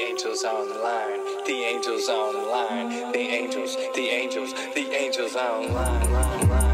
angels on the line. The angels on the line. The angels, the angels, the angels on the line, line, line,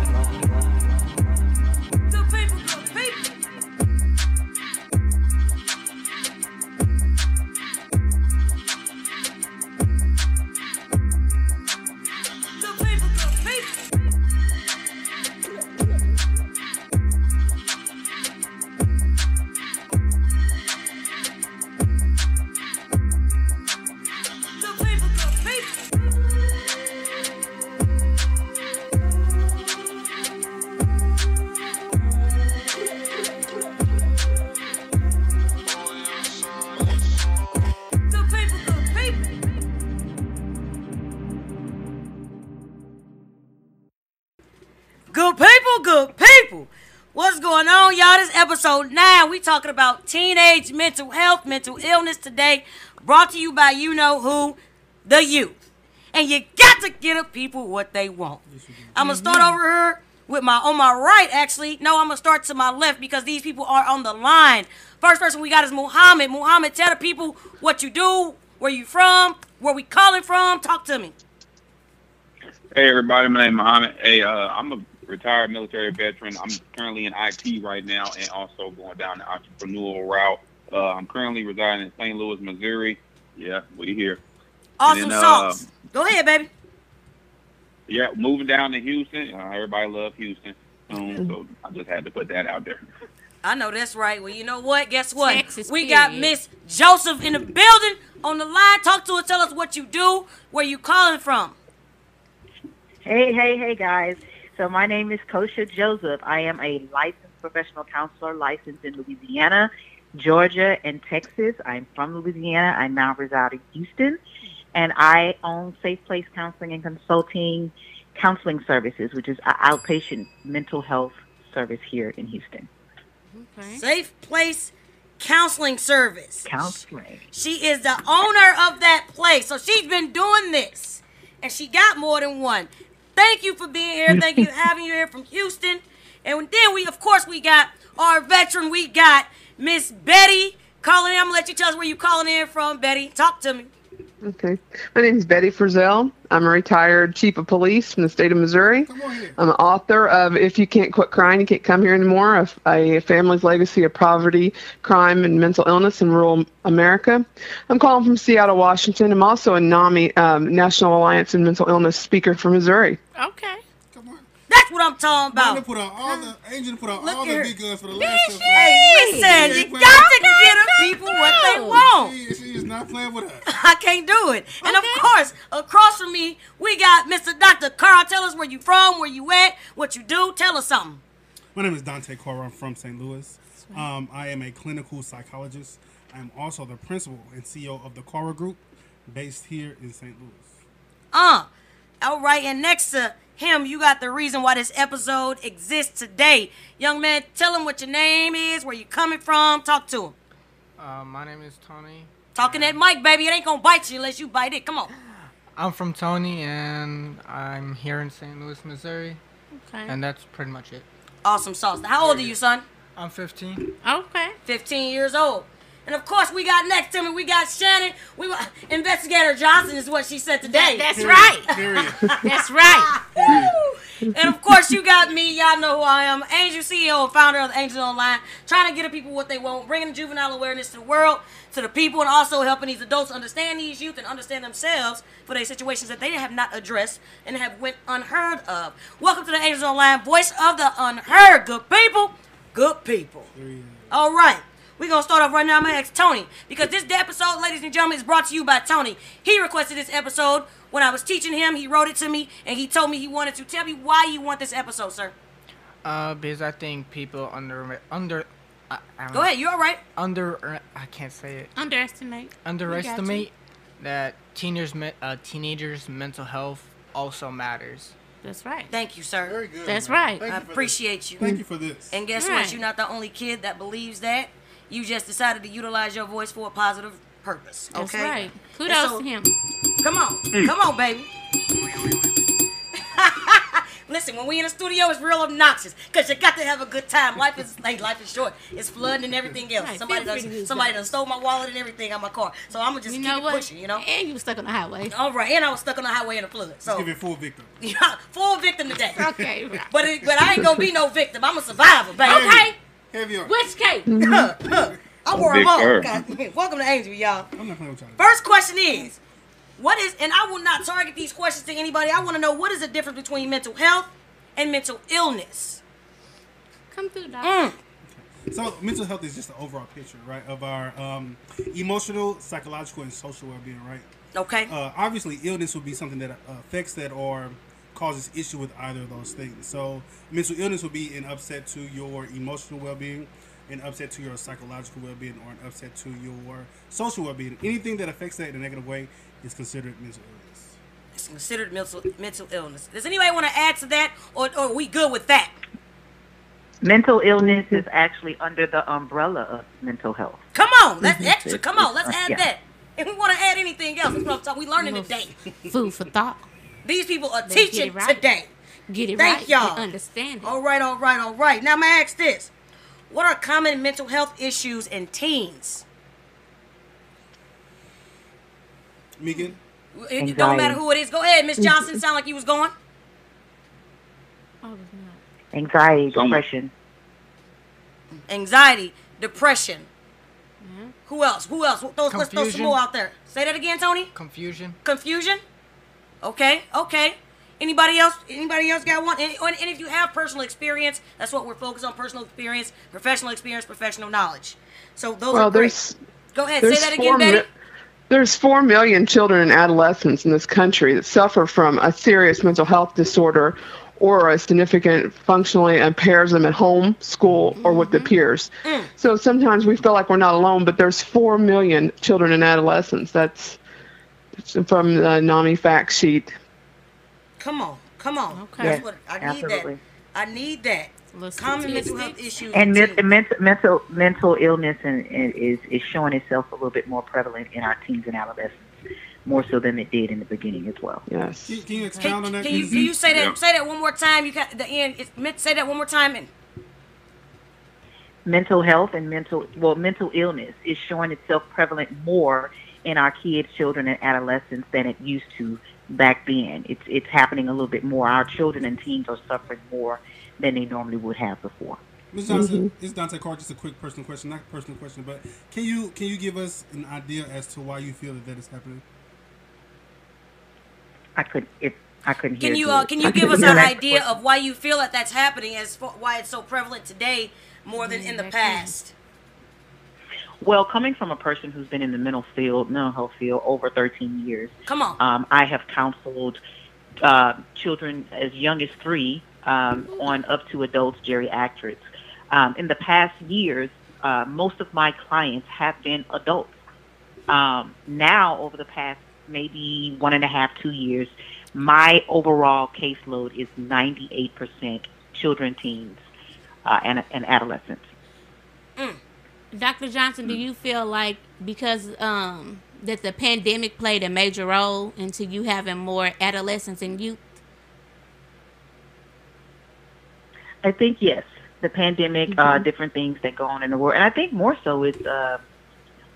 talking about teenage mental health, mental illness today. Brought to you by you know who, the youth. And you got to get a people what they want. I'm gonna start over here with my on my right. Actually, no, I'm gonna start to my left because these people are on the line. First person we got is Muhammad. Muhammad, tell the people what you do, where you from, where we calling from. Talk to me. Hey everybody, my name is Mohammed. Hey, uh, I'm a retired military veteran. I'm currently in IT right now and also going down the entrepreneurial route. Uh, I'm currently residing in St. Louis, Missouri. Yeah, we here. Awesome And then, uh. Go ahead, baby. Yeah, moving down to Houston. Uh, everybody love Houston. Um, so I just had to put that out there. I know that's right. Well, you know what? Guess what? Texas, we got. Miss Joseph in the building on the line. Talk to her. Tell us what you do, where you calling from. Hey, hey, hey, guys. So my name is Kosha Joseph. I am a licensed professional counselor licensed in Louisiana, Georgia, and Texas. I'm from Louisiana. I now reside in Houston. And I own Safe Place Counseling and Consulting Counseling Services, which is an outpatient mental health service here in Houston. Okay. Safe Place Counseling Service. Counseling. She is the owner of that place. So she's been doing this. And she got more than one. Thank you for being here. Thank you for having you here from Houston. And then we, of course, we got our veteran. We got Miss Betty calling in. I'm gonna let you tell us where you calling in from, Betty. Talk to me. Okay. My name is Betty Frizzell. I'm a retired chief of police from the state of Missouri. I'm an author of If You Can't Quit Crying, You Can't Come Here Anymore, a, a family's legacy of poverty, crime, and mental illness in rural America. I'm calling from Seattle, Washington. I'm also a NAMI, um, National Alliance in Mental Illness speaker for Missouri. Okay. Come on. That's what I'm talking Angel about. put out all the Angel put out Look all the big guns for the last stuff. Hey, listen, you got to get the people what they want. She, she is not playing with us. I can't do it. And of course, across from me, we got Mr. Dr. Carl. Tell us where you from, where you at, what you do. Tell us something. My name is Dante Cora. I'm from St. Louis. Um, I am a clinical psychologist. I am also the principal and CEO of the Cora Group, based here in St. Louis. Uh, all right. And next to him, you got the reason why this episode exists today. Young man, tell him what your name is, where you coming from. Talk to him. Uh, my name is Tony. Talking that mic, baby. It ain't gonna bite you unless you bite it. Come on. I'm from Tony, and I'm here in St. Louis, Missouri, Okay. and that's pretty much it. Awesome sauce. How old are you, son? I'm 15. okay. 15 years old. And of course, we got next to me, we got Shannon. We Investigator Johnson is what she said today. That's right. Period. That's right. and of course, you got me. Y'all know who I am. Angel CEO and founder of Angel Online. Trying to get the people what they want, bringing juvenile awareness to the world, to the people, and also helping these adults understand these youth and understand themselves for their situations that they have not addressed and have went unheard of. Welcome to the Angels Online, voice of the unheard. Good people, good people. All right. We're going to start off right now. I'm going to ask Tony because this episode, ladies and gentlemen, is brought to you by Tony. He requested this episode when I was teaching him. He wrote it to me and he told me he wanted to. Tell me why you want this episode, sir. Uh, because I think people under under. I, I Go know, ahead. You're all right? Under I can't say it. Underestimate. Underestimate that teenagers uh, teenagers mental health also matters. That's right. Thank you, sir. Very good. That's man. right. Thank I you appreciate this. you. Thank you for this. And guess Right. what? You're not the only kid that believes that. You just decided to utilize your voice for a positive purpose. That's Okay? right. And Kudos so- to him. Come on. Mm. Come on, baby. Listen, when we in the studio, it's real obnoxious because you got to have a good time. Life is like life is short. It's flooding and everything else. Right, somebody feel free to done, use somebody done stole my wallet and everything on my car. So I'm gonna just You keep know it pushing. You know. And you was stuck on the highway. All right, and I was stuck on the highway in a flood. Let's So give it full victim. yeah, full victim today. Okay, right. But it, but I ain't gonna be no victim. I'm a survivor, baby. Okay. Heavy on. Which cake? I wore them Big all. Earth. God, Welcome to Angel, y'all. I'm not playing with y'all. First question is, what is, and I will not target these questions to anybody. I want to know what is the difference between mental health and mental illness. Come through, dog. Mm. So mental health is just the overall picture, right, of our um, emotional, psychological, and social well-being, right? Okay. Uh, obviously, illness would be something that affects that or causes issue with either of those things. So mental illness would be an upset to your emotional well-being, an upset to your psychological well-being, or an upset to your social well-being. Anything that affects that in a negative way is considered mental illness. It's considered mental mental illness. Does anybody want to add to that, or, or are we good with that? Mental illness is actually under the umbrella of mental health. Come on, that's extra. Come on, let's add Yeah. that. If we want to add anything else, that's what I'm talking. We learning today. Food for thought. These people are Let's get teaching it right. today. Get it Thank right. y'all. Understand it. All right, all right, all right. Now, I'm gonna ask this: What are common mental health issues in teens? Megan, It, it don't matter who it is. Go ahead, Miss Johnson. Sound like you was going. Oh, it's not. Anxiety, depression, Anxiety, depression. Mm-hmm. Who else? Who else? Throw, let's throw some more out there. Say that again, Tony. Confusion. Confusion. Okay, okay. Anybody else? Anybody else got one? And, and if you have personal experience, that's what we're focused on: personal experience, professional experience, professional knowledge. So those Well, are great. there's Go ahead, say that again, Betty. mi- there's four million children and adolescents in this country that suffer from a serious mental health disorder or a significant functionally impairs them at home, school, or with the mm-hmm. peers. Mm. So sometimes we feel like we're not alone, but there's four million children and adolescents. That's from the NAMI fact sheet. Come on, come on. Okay. That's what I need absolutely. that. I need that. Little Common mental health issues. and men- mental mental mental illness and, and is is showing itself a little bit more prevalent in our teens and adolescents, more so than it did in the beginning as well. Yes. can, can you Can, expound on that? can you can you say that Yeah. say that one more time? You got the end. It's meant say that one more time. And mental health and mental well mental illness is showing itself prevalent more in our kids, children, and adolescents than it used to back then. It's it's happening a little bit more. Our children and teens are suffering more than they normally would have before. Ms. Johnson, it's Dante Carr. Just a quick personal question, not a personal question, but can you can you give us an idea as to why you feel that that is happening? I could if I couldn't hear. can you uh, can you I give us an idea question. of why you feel that that's happening, as for why it's so prevalent today more than in the past? Well, coming from a person who's been in the mental field, mental health field over 13 years, Come on. um, I have counseled uh, children as young as three um, on up to adults, geriatrics. Um, in the past years, uh, most of my clients have been adults. Um, now, over the past maybe one and a half, two years, my overall caseload is 98% children, teens, uh, and, and adolescents. Dr. Johnson, do you feel like because um that the pandemic played a major role into you having more adolescents and youth? I think yes, the pandemic, uh, different things that go on in the world, and I think more so it's uh,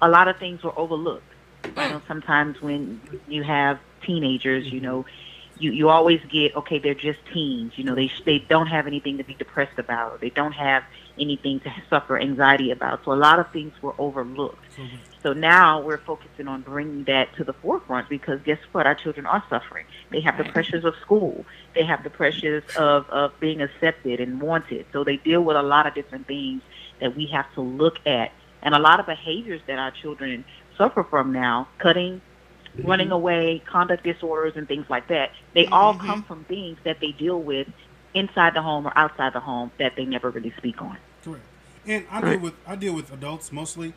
a lot of things were overlooked. You know sometimes when you have teenagers, you know, you you always get okay, they're just teens. You know, they they don't have anything to be depressed about. They don't have anything to suffer anxiety about. So a lot of things were overlooked. So, So now we're focusing on bringing that to the forefront because guess what? Our children are suffering. They have the pressures of school. They have the pressures of, of being accepted and wanted. So they deal with a lot of different things that we have to look at. And a lot of behaviors that our children suffer from now, cutting, running mm-hmm. away, conduct disorders, and things like that, they all mm-hmm. come from things that they deal with inside the home or outside the home that they never really speak on. Correct. And I deal with I deal with adults mostly,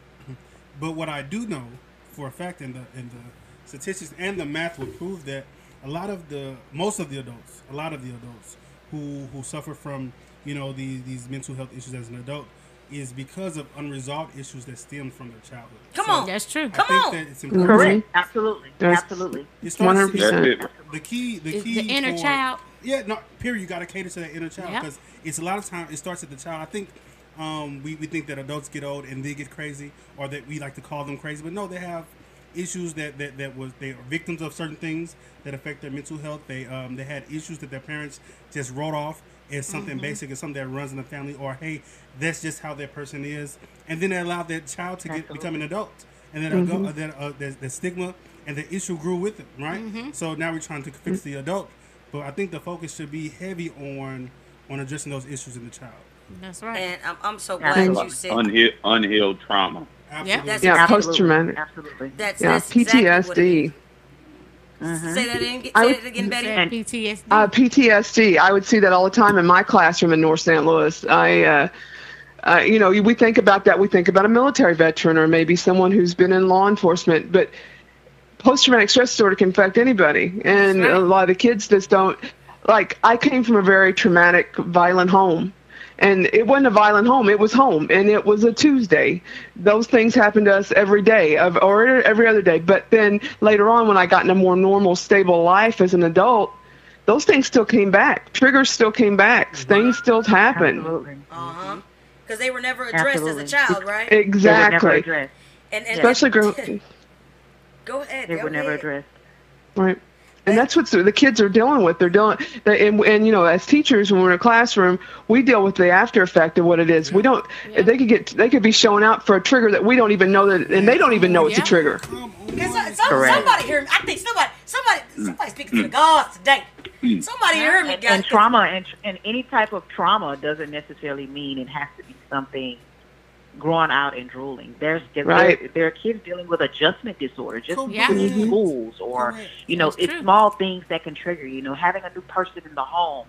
but what I do know for a fact, and the and the statistics and the math would prove that a lot of the most of the adults, a lot of the adults who who suffer from you know these these mental health issues as an adult is because of unresolved issues that stem from their childhood. Come So on. That's true. I Come think on. that it's important. Correct. Absolutely. There's- Absolutely. It starts- 100%. The key, the Is key the inner for- child Yeah, no. Period. You got to cater to that inner child Yep. because it's a lot of time. It starts at the child. I think um, we we think that adults get old and they get crazy, or that we like to call them crazy, but no, they have issues that that, that was they are victims of certain things that affect their mental health. They um they had issues that their parents just wrote off as something Mm-hmm. basic, as something that runs in the family, or hey, that's just how that person is, and then they allowed that child to get become an adult, and then Mm-hmm. uh, then uh, the, the stigma and the issue grew with it, right? Mm-hmm. So now we're trying to fix the adult, but I think the focus should be heavy on on addressing those issues in the child. That's right. And I'm, I'm so glad Absolutely. you said Unhealed, unhealed trauma. Absolutely. That's Yeah, post traumatic. Absolutely. that's, Yeah, that's exactly what it is. PTSD. Say that again. Say I it again, Betty. Said PTSD. Uh, PTSD. I would see that all the time in my classroom in North St. Louis. I, uh, uh, you know, we think about that. We think about a military veteran or maybe someone who's been in law enforcement, but post-traumatic stress disorder can affect anybody, and a lot of the kids just don't. Like, I came from a very traumatic, violent home. And it wasn't a violent home. It was home, and it was a Tuesday. Those things happened to us every day, of, or every other day. But then later on, when I got in a more normal, stable life as an adult, those things still came back. Triggers still came back. Things still happened. Absolutely. Uh huh. Because they were never addressed Absolutely. as a child, right? They were never Exactly. addressed. And, and Especially grown. Go ahead. They go were never addressed. Right. And that's what the kids are dealing with. They're dealing, and, and you know, as teachers, when we're in a classroom, we deal with the after effect of what it is. We don't. They could get, they could be showing out for a trigger that we don't even know that, and they don't even know it's Yeah. a trigger. Come on. Can some, some, Correct. somebody here. I think somebody, somebody, somebody speaking to the mm. gods today. Mm. Somebody heard me, And, and trauma and, and any type of trauma doesn't necessarily mean it has to be something growing out and drooling. There's there, Right. there are kids dealing with adjustment disorder, just Yeah. in schools, or Correct. you know, That's it's true. small things that can trigger. You know, having a new person in the home.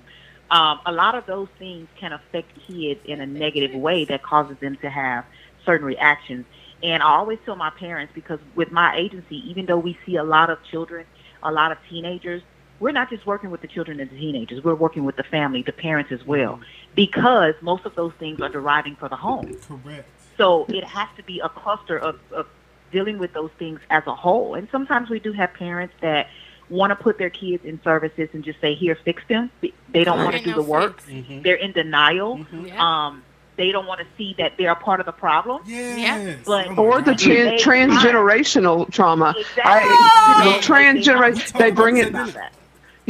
Um, a lot of those things can affect kids in a negative way that causes them to have certain reactions. And I always tell my parents because with my agency, even though we see a lot of children, a lot of teenagers, we're not just working with the children and the teenagers. We're working with the family, the parents as well, because most of those things are deriving from the home. Correct. So it has to be a cluster of, of dealing with those things as a whole. And sometimes we do have parents that want to put their kids in services and just say, "Here, fix them." They don't want to do no the work. fix. Mhm. They're in denial. Yeah. Um, they don't want to see that they're a part of the problem. Yes. But- Oh Or the God. tran- They- transgenerational trauma. Exactly. I, Oh! the transgeneration, they bring it.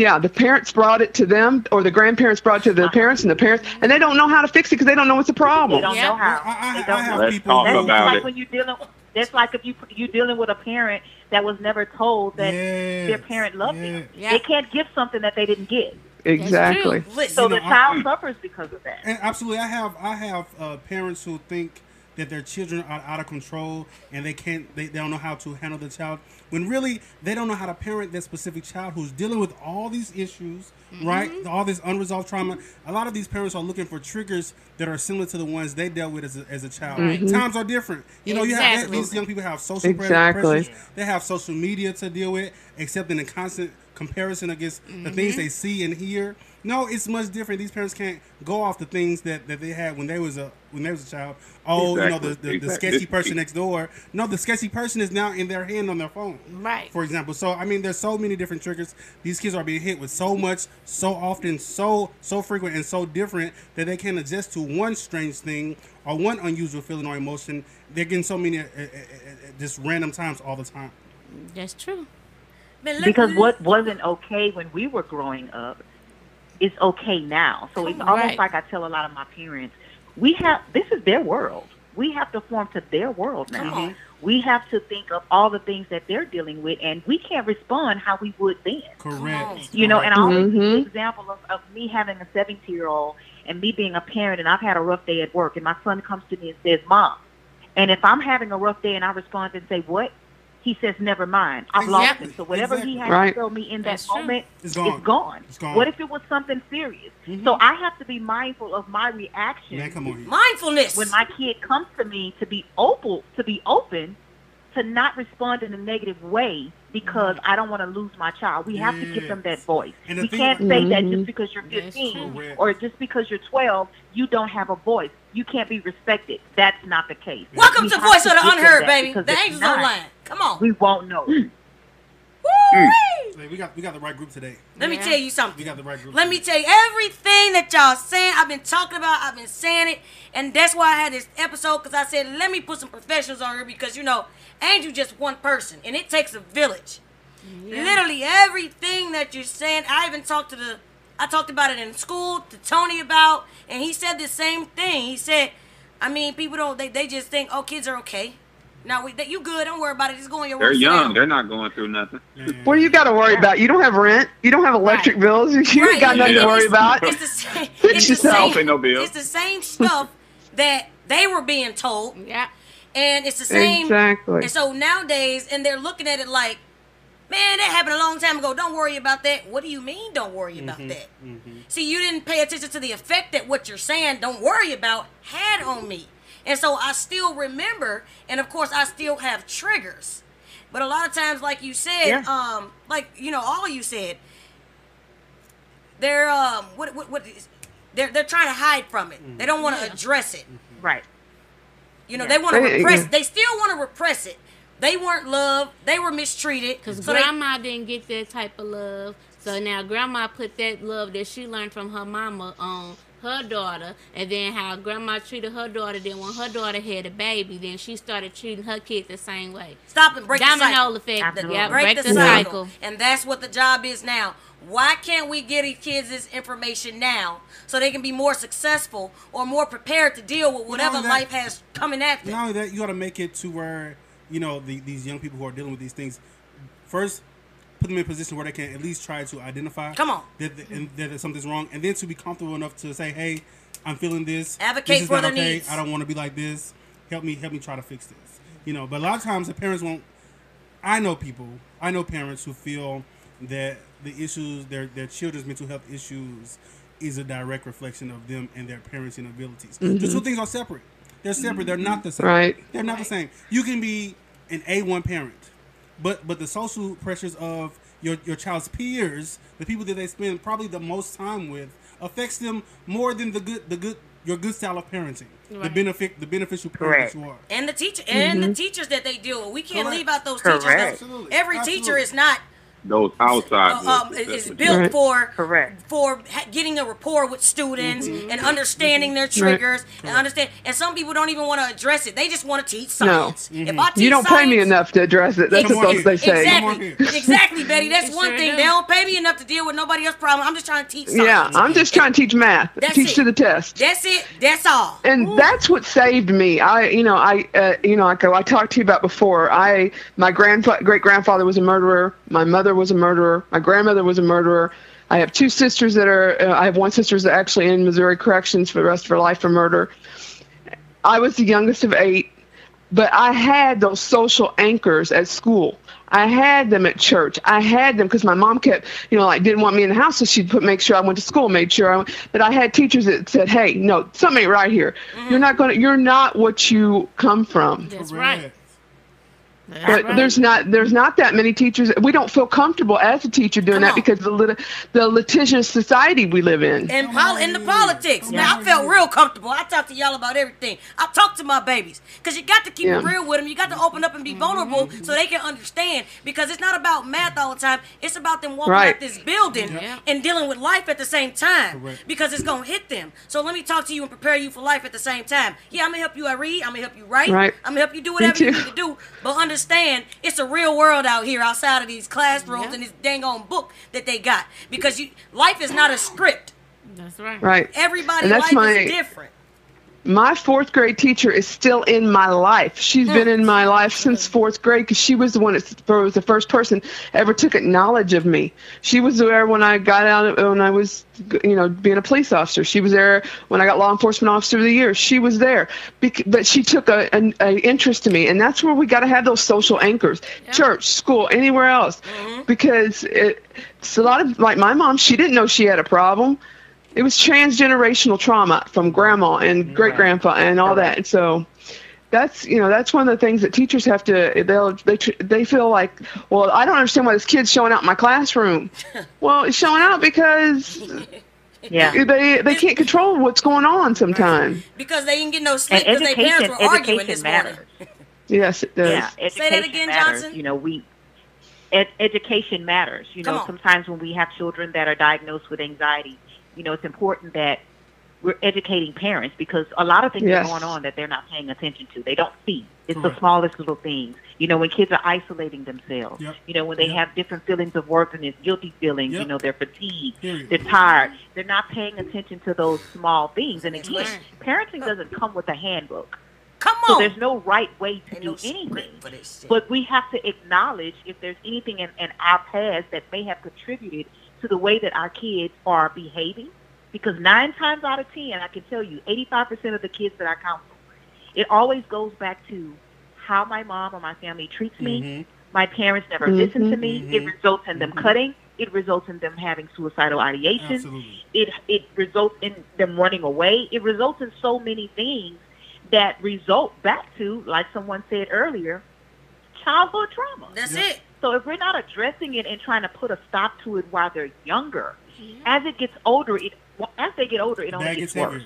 About that. Yeah, the parents brought it to them, or the grandparents brought it to the parents, and the parents, and they don't know how to fix it because they don't know what's a problem. They don't Yeah. know how. I, I, They don't have know. Let's people talk That's about like it. when you dealing. That's like if you you dealing with a parent that was never told that Yes, their parent loved yes. them. Yeah. They can't give something that they didn't get. Exactly. So You know, the I- child suffers because of that. And absolutely, I have I have uh, parents who think that their children are out of control and they can't they, they don't know how to handle the child when really they don't know how to parent that specific child who's dealing with all these issues mm-hmm. right? All this unresolved trauma. A lot of these parents are looking for triggers that are similar to the ones they dealt with as a, as a child. Mm-hmm. Times are different. You know you have these young people have social Exactly. pressures. They have social media to deal with accepting a constant comparison against the things they see and hear. No it's much different. These parents can't go off the things that, that they had when they was a when they was a child. Oh you know the, Exactly. the, the sketchy person next door. No the sketchy person is now in their hand on their phone Right. for example. So i mean there's so many different triggers. These kids are being hit with so much so often so so frequent and so different that they can't adjust to one strange thing or one unusual feeling or emotion. They're getting so many uh, uh, uh, uh, just random times all the time. That's true. Man, let- Because what wasn't okay when we were growing up is okay now. So it's almost Right. like I tell a lot of my parents, we have this is their world. We have to form to their world now. Come on. We have to think of all the things that they're dealing with, and we can't respond how we would then. correct You know, and I always use Mhm. the example of, of me having a 17 year old and me being a parent, and I've had a rough day at work, and my son comes to me and says, "Mom," and if I'm having a rough day and I respond and say, "What?" He says, "Never mind. I've lost him." So whatever he had Right. to tell me in that That's moment It's gone. is gone. Gone. What if it was something serious? Mhm. So I have to be mindful of my reaction man come on mindfulness. when my kid comes to me to be open to be open to not respond in a negative way because I don't want to lose my child. We have to give them that voice. And the we can't about- say that Mhm. just because you're 15 or just because you're 12, you don't have a voice. You can't be respected. That's not the case. Welcome We to Voice of the Unheard, baby. The angels not, online. Come on. We won't know. Mm. Mm. Woo-wee. Hey, we got we got the right group today. Let me tell you something. We got the right group. Let me tell you everything that y'all saying. I've been talking about. I've been saying it, and that's why I had this episode because I said let me put some professionals on here because you know, Angel just one person, and it takes a village. Literally everything that you're saying. I even talked to the. I talked about it in school to Tony about, and he said the same thing. He said, I mean, people don't. They, they just think, oh, kids are okay. Now we, that you good. Don't worry about it. Just go on your They're young. now. They're not going through nothing. What do you got to worry about? You don't have rent. You don't have electric bills. You Right, ain't got nothing yeah. to worry about. It's the same. Fix It's the yourself. same. Ain't no bill. It's the same stuff that they were being told, Yeah. and it's the same. Exactly. And so nowadays, and they're looking at it like, man, that happened a long time ago. Don't worry about that. What do you mean? Don't worry about mm-hmm. that. Mm-hmm. See, you didn't pay attention to the effect that what you're saying. Don't worry about had on me, and so I still remember, and of course, I still have triggers. But a lot of times, like you said, Yeah. um, like you know, all of you said, they're um, what what what is, they're they're trying to hide from it. They don't want to address it. Right. You know, Yeah. they want to repress. yeah. They still want to repress it. They weren't loved. They were mistreated. Because so they- grandma didn't get that type of love. So now grandma put that love that she learned from her mama on her daughter. And then how grandma treated her daughter. Then when her daughter had a baby, then she started treating her kid the same way. stop and break the Domino cycle. effect. Absolutely. Yeah, break, break, the, the, cycle. cycle. And that's what the job is now. Why can't we get these kids this information now so they can be more successful or more prepared to deal with whatever that- life has coming at them? Not only that, you got to make it to where you know the, these young people who are dealing with these things. First, put them in a position where they can at least try to identify. Come on. That, that, and that something's wrong, and then to be comfortable enough to say, "Hey, I'm feeling this. Advocate this is for not their okay. needs. I don't want to be like this. Help me, help me try to fix this." You know, but a lot of times the parents won't. I know people. I know parents who feel that the issues, their their children's mental health issues, is a direct reflection of them and their parenting abilities. The mm-hmm. two things are separate. They're separate. They're not the same. Right. They're not the same. You can be an A one parent, but but the social pressures of your your child's peers, the people that they spend probably the most time with, affects them more than the good the good your good style of parenting. The benefit the beneficial parent Correct. that you are. and the teacher and the mm-hmm. teachers that they deal with. We can't leave out those teachers. Correct. though. Absolutely. Every Absolutely. teacher is not Those outside uh, um, voices, is built Right. for Correct. for ha- getting a rapport with students Mm-hmm. and understanding their triggers and understand. And some people don't even want to address it. They just want to teach science. Mm-hmm. If I teach You don't pay me enough to address it. That's what they say. Exactly, exactly, Betty. That's They one sure thing. do. They don't pay me enough to deal with nobody else's problem. I'm just trying to teach science. Yeah, I'm just trying to teach math. That's teach it. to the test. That's it. That's all. and that's what saved me. I, you know, I, uh, you know, like I talked to you about before. I, my grandfa- great grandfather was a murderer. My mother was a murderer. My grandmother was a murderer. I have two sisters that are. Uh, I have one sister that's actually in Missouri corrections for the rest of her life for murder. I was the youngest of eight, but I had those social anchors at school. I had them at church. I had them because my mom kept, you know, like didn't want me in the house, so she'd put make sure I went to school, made sure I. Went, but I had teachers that said, "Hey, no, something ain't right here. You're not gonna. You're not what you come from." That's right. Correct. That's But right. there's not there's not that many teachers. We don't feel comfortable as a teacher doing Come that on. because of the lit- the litigious society we live in. in pol- in the politics. Now I felt real comfortable. I talk to y'all about everything. I talk to my babies because you got to keep it real with them. You got to open up and be vulnerable so they can understand. Because it's not about math all the time. It's about them walking Right. out this building Yeah. and dealing with life at the same time. Correct. Because it's gonna hit them. So let me talk to you and prepare you for life at the same time. Yeah, I'm gonna help you I read. I'm gonna help you write. Right. I'm gonna help you do whatever you need to do. But understand, it's a real world out here outside of these classrooms Yeah. and this dang on book that they got. Because you, life is not a script. That's right. Right. Everybody's life my- is different. My fourth grade teacher is still in my life. She's been oh, in my life since fourth grade because she was the one that was the first person ever took knowledge of me. She was there when I got out when I was, you know, being a police officer. She was there when I got law enforcement officer of the year. She was there, but she took a, an a interest in me, and that's where we got to have those social anchors: church, school, anywhere else, mm-hmm. because it, it's a lot of like my mom. She didn't know she had a problem it was transgenerational trauma from grandma and great grandpa and all that. And so that's you know that's one of the things that teachers have to they'll they they feel like well I don't understand why this kid's showing out in my classroom. well, it's showing out because Yeah. they they can't control what's going on sometimes. Because they didn't get no sleep And because their parents were arguing education this matters. morning. Yes, it does. Yeah, Say that education again, matters. Johnson. You know, we ed- education matters. You Come know, on. sometimes when we have children that are diagnosed with anxiety, you know, it's important that we're educating parents because a lot of things Yes. are going on that they're not paying attention to. They don't see. It's the smallest little things. You know, when kids are isolating themselves. Yep. You know, when they Yep. have different feelings of worthiness, guilty feelings. You know, they're fatigued. Period. They're tired. They're not paying attention to those small things. And again, Right. parenting doesn't come with a handbook. Come on. So on. there's no right way to Ain't do no anything. for this. But we have to acknowledge if there's anything in, in our past that may have contributed to the way that our kids are behaving. Because nine times out of ten, I can tell you, 85% of the kids that I counsel, it always goes back to how my mom or my family treats me. Mhm. My parents never Mhm. listen to me. It Mhm. results in them Mhm. cutting. It results in them having suicidal ideation Absolutely. it it results in them running away. It results in so many things that result back to, like someone said earlier, childhood trauma. That's Yep. it. So if we're not addressing it and trying to put a stop to it while they're younger, mm-hmm. as it gets older, it as they get older, it only bag gets gets worse.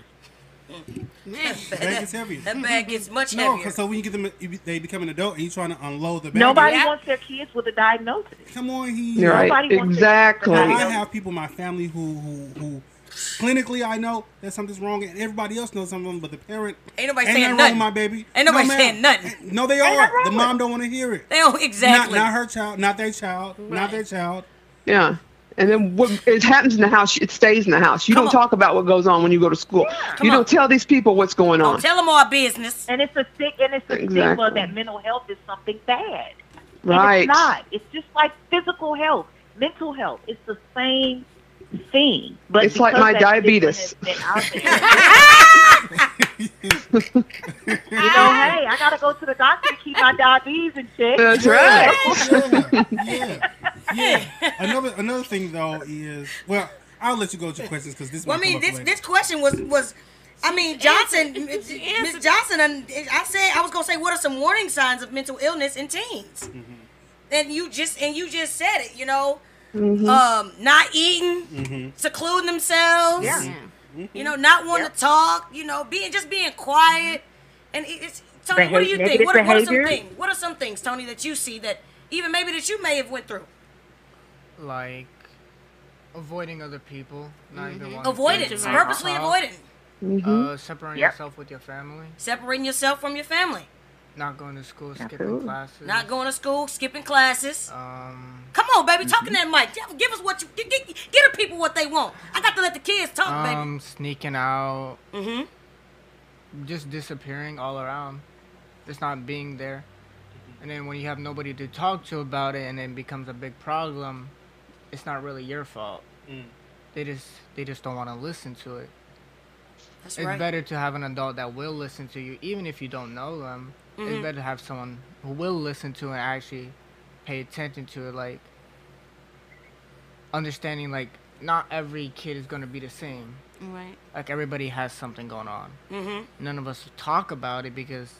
heavier. Man. The bag gets heavier. That bag gets much No, heavier. because so when you get them, they become an adult and you're trying to unload the bag. Nobody Yeah. wants their kids with a diagnosis. Come on, he. Right. Nobody wants to- Exactly. I have people in my family who who who clinically I know that something's wrong, and everybody else knows something, but the parent Ain't nobody ain't saying nothing nothing. wrong, my baby. Ain't nobody ma'am. saying nothing. No, they nothing are. The mom don't want to hear it. They don't exactly. Not, not her child, not their child, not their child. Yeah. And then what it happens in the house, it stays in the house. You Come don't on. talk about what goes on when you go to school. Come you on. don't tell these people what's going Don't on. tell them our business. And it's a sick and it's a stigma Exactly. that mental health is something bad. And Right. it's not. It's just like physical health, mental health. It's the same thing. But It's like my diabetes. has been out there- you know, hey, I gotta go to the doctor to keep my diabetes in check. That's right. yeah, yeah. Another another thing though is well, I'll let you go to your questions because this. Well, I mean, come up this later. this question was was. I mean, Johnson, answered- Miss she Miss answered- Johnson, and I said I was gonna say, what are some warning signs of mental illness in teens? Mm-hmm. And you just and you just said it, you know, Mm-hmm. um, not eating, Mm-hmm. secluding themselves, Yeah. Yeah. you know, not wanting to talk, you know, being just being quiet, and it's Tony. what do you think? What, what are some things? What are some things, Tony, that you see that even maybe that you may have went through? like avoiding other people, not even wanting Avoidance, to purposely talk, avoiding, Uh, separating Yep. yourself with your family, separating yourself from your family, not going to school, skipping Absolutely. classes, not going to school, skipping classes. Um, Come on, baby, talking that mic. Give, give us what you get, give, give the people what they want. I got to let the kids talk, baby. um, sneaking out. Mm-hmm. just disappearing all around, just not being there. And then when you have nobody to talk to about it, and it becomes a big problem, it's not really your fault. Mm. They just they just don't want to listen to it. That's right. It's right. better to have an adult that will listen to you, even if you don't know them. Mhm. It's better to have someone who will listen to and actually pay attention to it. Like understanding, like not every kid is gonna be the same. Right. Like everybody has something going on. Mm-hmm. None of us talk about it because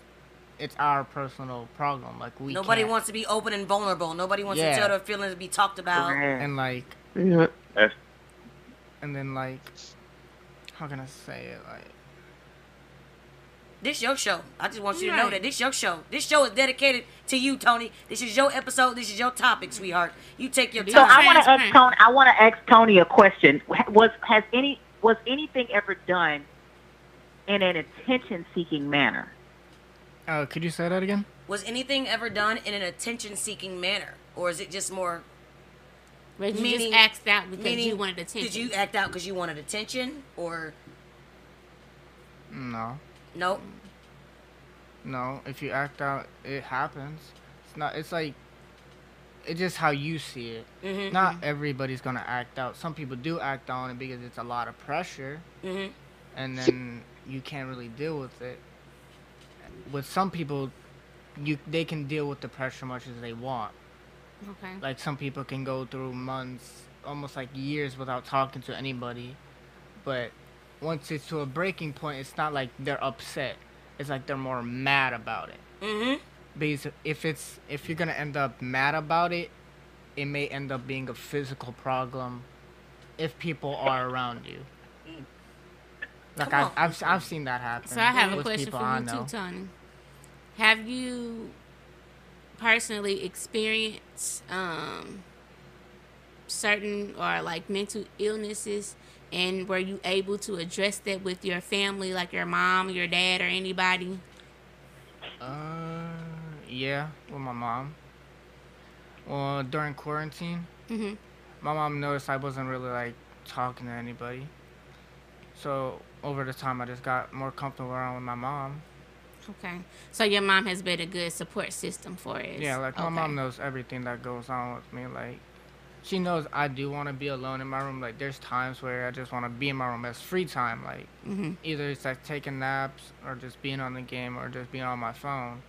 it's our personal problem. Like we Nobody can't- wants to be open and vulnerable. Nobody wants Yeah. to tell their feelings to be talked about. and like Yeah. And then like how can I say it like This your show. I just want you to know that this your show. This show is dedicated to you, Tony. This is your episode. This is your topic, sweetheart. You take your So So time. I want to ask Tony. I want to ask Tony a question. Was has any was anything ever done in an attention-seeking manner? uh could you say that again? Was anything ever done in an attention-seeking manner, or is it just more? But you Meaning- just asked out because meaning, you wanted attention. Did you act out because you wanted attention, or No. No? No, if you act out, it happens. It's not. It's like, it's just how you see it. Mm-hmm. Not everybody's gonna act out. Some people do act on it because it's a lot of pressure, Mm-hmm. and then you can't really deal with it. With some people, you they can deal with the pressure much as they want. Okay. Like some people can go through months, almost like years without talking to anybody. But once it's to a breaking point, it's not like they're upset. It's like they're more mad about it. Mm-hmm. Because if it's if you're gonna end up mad about it, it may end up being a physical problem if people are around you. Like I've. I've I've seen that happen. So I have a question for you too, Tony. Have you personally experienced um, certain or like mental illnesses? And were you able to address that with your family, like your mom, your dad, or anybody? Uh, yeah, with my mom. Well, during quarantine, hmm my mom noticed I wasn't really like talking to anybody. So over the time, I just got more comfortable around with my mom. Okay. So your mom has been a good support system for us. Yeah, like my Okay. mom knows everything that goes on with me. Like, she knows I do want to be alone in my room. Like, there's times where I just want to be in my room as free time. Like, Mhm. either it's like taking naps or just being on the game or just being on my phone.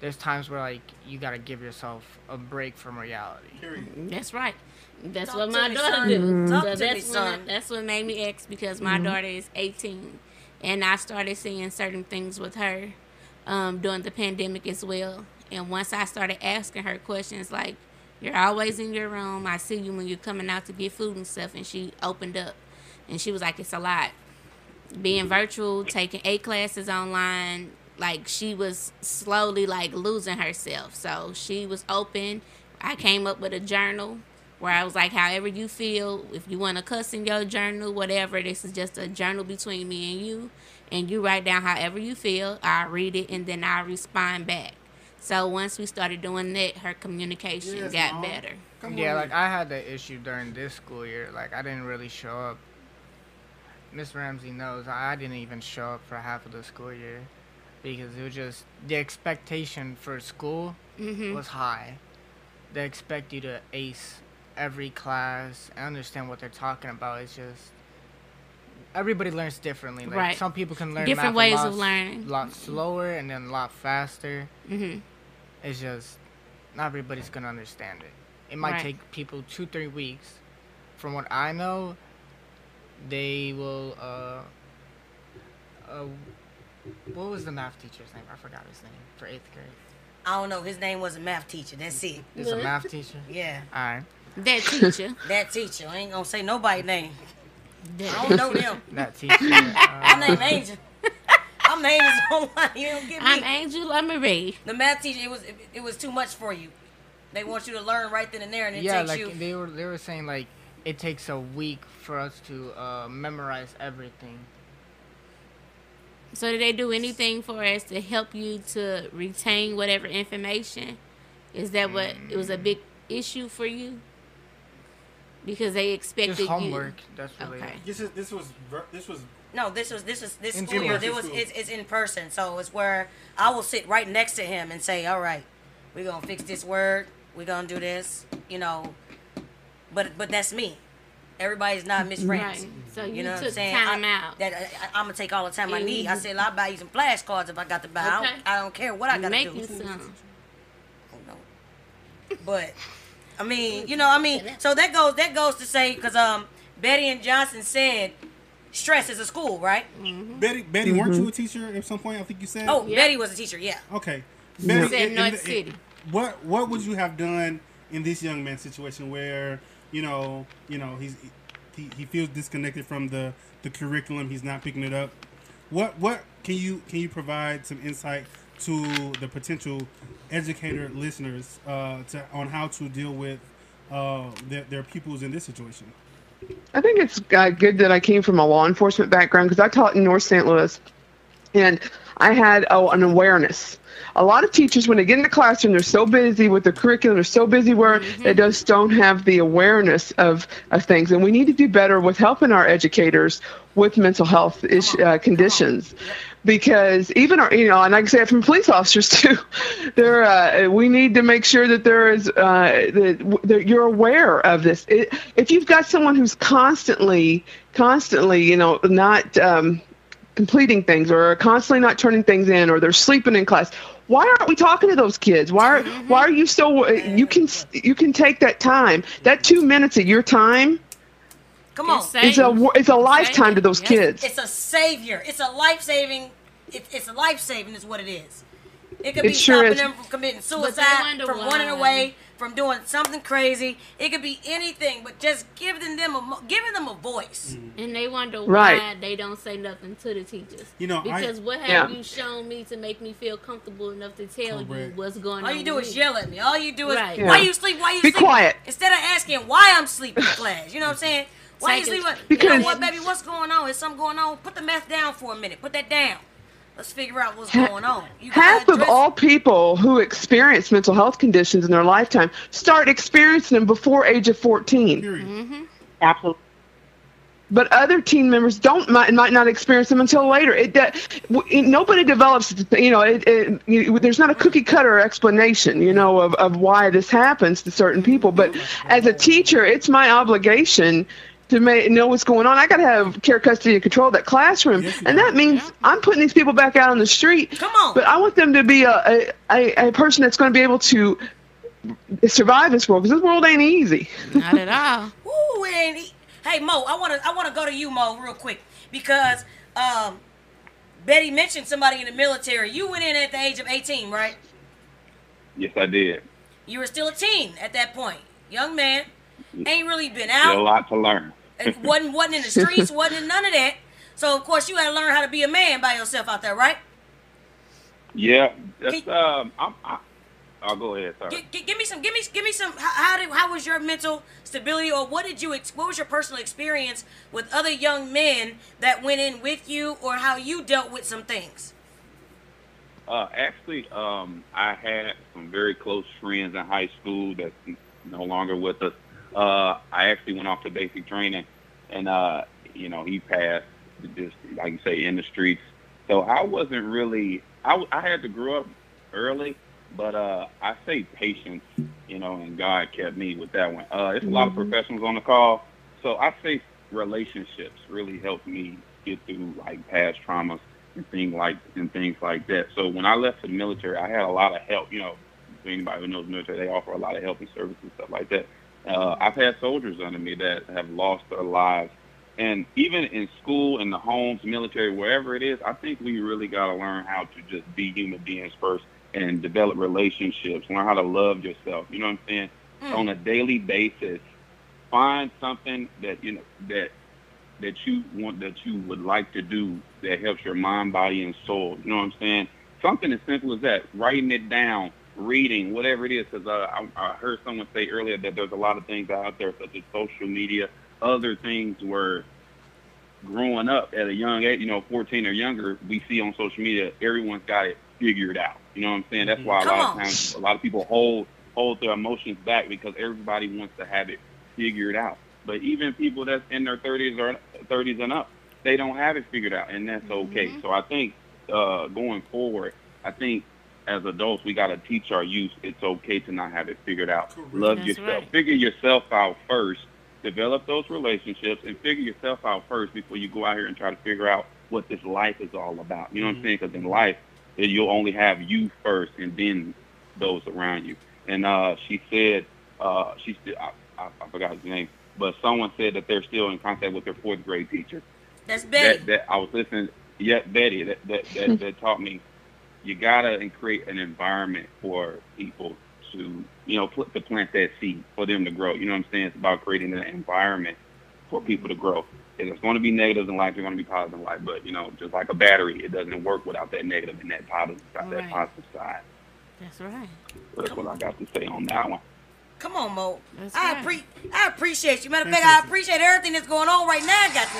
There's times where like you gotta give yourself a break from reality. That's right. That's Talk what my daughter son. do. Talk So to me, that's son. what that's what made me ask because my daughter is 18, and I started seeing certain things with her um, during the pandemic as well. And once I started asking her questions like, "You're always in your room. I see you when you're coming out to get food and stuff," and she opened up, and she was like, "It's a lot." Being mm-hmm. virtual, taking eight classes online, like she was slowly like losing herself. So she was open. I came up with a journal where I was like, however you feel, if you want to cuss in your journal, whatever, this is just a journal between me and you. And you write down however you feel. I read it and then I respond back. So once we started doing that, her communication Yes, got Mom. better. Come Yeah, on. like I had the issue during this school year. Like I didn't really show up. Miss Ramsey knows I didn't even show up for half of the school year because it was just the expectation for school hmm was high. They expect you to ace every class I understand what they're talking about. It's just everybody learns differently. Like Right. some people can learn Different math a ways lot of s- learning. lot slower and then a lot faster. hmm It's just not everybody's gonna understand it. It might Right. take people two, three weeks. From what I know, they will. Uh, uh, what was the math teacher's name? I forgot his name for eighth grade. I don't know. His name was a math teacher. That's it. It's a math teacher. Yeah, All right, That teacher. that teacher. I ain't gonna say nobody's name. I don't know them. that teacher. My Uh, name Angel. I'm name is online. You don't get me. I'm Angela Marie. the math teacher. It was it, it was too much for you. They want you to learn right then and there, and it yeah, takes like you. they were they were saying like it takes a week for us to uh, memorize everything. So did they do anything for us to help you to retain whatever information? Is that what it was a big issue for you? Because they expected Just homework. That's you. really Okay. This is this was this was No, this was this was this In school year. person It was it's, it's in person, so it's where I will sit right next to him and say, "All right, we're gonna fix this word. We're gonna do this." You know, but but that's me. Everybody's not Miss Right. So you, You know what I'm saying? time I, out. That I, am gonna take all the time I need. you- I said I'll buy you some flashcards if I got to buy. I, don't, I don't care what I gotta Make do. you some. But I mean, you know, I mean, so that goes that goes to say because um Betty and Johnson said stress is a school, right? Betty. Betty, weren't you a teacher at some point? I think you said. Oh, Yeah. Betty was a teacher. Yeah. Okay. Said in- in North the- City. what what would you have done in this young man's situation where you know you know he's he, he feels disconnected from the the curriculum he's not picking it up what what can you can you provide some insight to the potential educator listeners uh, to on how to deal with uh, their, their pupils in this situation I think it's uh, good that I came from a law enforcement background because I taught in North St. Louis, and I had oh, an awareness. A lot of teachers, when they get in the classroom, they're so busy with their curriculum, they're so busy where they just don't have the awareness of, of things. And we need to do better with helping our educators with mental health ish, uh, conditions. Because even our, you know, and I can say it from police officers too, there, uh, we need to make sure that there is, uh, that, that you're aware of this. It, if you've got someone who's constantly, constantly, you know, not, um, completing things or constantly not turning things in or they're sleeping in class why aren't we talking to those kids why are why are you so you can you can take that time that two minutes of your time Come on. It's a it's a lifetime to those Yes. kids It's a savior. It's a life saving. It, it's a life saving is what it is. It could be It sure stopping is. them from committing suicide, from why. running away, from doing something crazy. It could be anything, but just giving them a giving them a voice. Mm-hmm. And they wonder Right. why they don't say nothing to the teachers. You know, I- because what have Yeah. you shown me to make me feel comfortable enough to tell you what's going All on? All you do with is me? yell at me. All you do is Right. why you sleep? Why you Be sleep? quiet. Instead of asking why I'm sleeping class. You know what I'm saying? Why Take you it- sleeping? You know Because- what, baby? What's going on? Is something going on? Put the meth down for a minute. Put that down. Let's figure out what's going on. You gotta Half of all people who experience mental health conditions in their lifetime start experiencing them before age of 14. Mm-hmm. Absolutely. But other teen members don't might, might not experience them until later. It, that w- nobody develops. You know, it, it, you, there's not a cookie cutter explanation. You know of, of why this happens to certain people. But as a teacher, it's my obligation to make, know what's going on. I got to have care, custody, and control of that classroom, Yes, and that means I'm putting these people back out on the street. Come on. But I want them to be a a, a, a person that's going to be able to survive this world because this world ain't easy. Not at all. Ooh, and he- hey Mo, I wanna I wanna go to you, Mo, real quick because um, Betty mentioned somebody in the military. You went in at the age of 18, right? Yes, I did. You were still a teen at that point, young man. Ain't really been out. Still a lot to learn. And wasn't wasn't in the streets, wasn't in none of that. So of course you had to learn how to be a man by yourself out there, right? Yeah, that's Can- um. I'm, I, I'll go ahead. Sorry. G- g- give me some, give me, give me some. How, how did, how was your mental stability, or what did you, what was your personal experience with other young men that went in with you, or how you dealt with some things? Uh, actually, um, I had some very close friends in high school that's no longer with us. Uh, I actually went off to basic training, and uh, you know, he passed just like you say in the streets. So I wasn't really. I, I had to grow up early, but uh, I say patience, you know, and God kept me with that one. Uh, it's a lot of professionals on the call, so I say relationships really helped me get through like past traumas and things like and things like that. So when I left the military, I had a lot of help. You know, anybody who knows military, they offer a lot of help and service and stuff like that. Uh, I've had soldiers under me that have lost their lives, and even in school, in the homes, military, wherever it is, I think we really got to learn how to just be human beings first and develop relationships. Learn how to love yourself. You know what I'm saying? On a daily basis, find something that you know that that you want that you would like to do that helps your mind, body, and soul. You know what I'm saying? Something as simple as that. Writing it down, reading, whatever it is. Because uh, I, I heard someone say earlier that there's a lot of things out there, such as social media, other things where growing up at a young age, you know, 14 or younger, we see on social media everyone's got it figured out. You know what I'm saying? That's why a Come lot on. of times a lot of people hold hold their emotions back because everybody wants to have it figured out. But even people that's in their 30s or 30s and up, they don't have it figured out, and that's okay. So I think uh, going forward, I think as adults we got to teach our youth it's okay to not have it figured out. Correct. Love That's yourself. right. Figure yourself out first. Develop those relationships and figure yourself out first before you go out here and try to figure out what this life is all about. You know what I'm saying? Because in life, you'll only have you first, and then those around you. And uh, she said, uh, she still, I, I, I forgot his name, but someone said that they're still in contact with their fourth grade teacher. That's Betty. That, that I was listening. Yeah, Betty. That that, that, that taught me you gotta create an environment for people to you know put to plant that seed for them to grow. You know what I'm saying? It's about creating an environment for people to grow. And it's going to be negatives in life. There's going to be positive in life, but you know, just like a battery, it doesn't work without that negative and that positive side. That positive side. That's right. That's what I got to say on that one. Come on, Mo. That's I right. appre- I appreciate you. Matter of fact, I appreciate everything that's going on right now. Got to,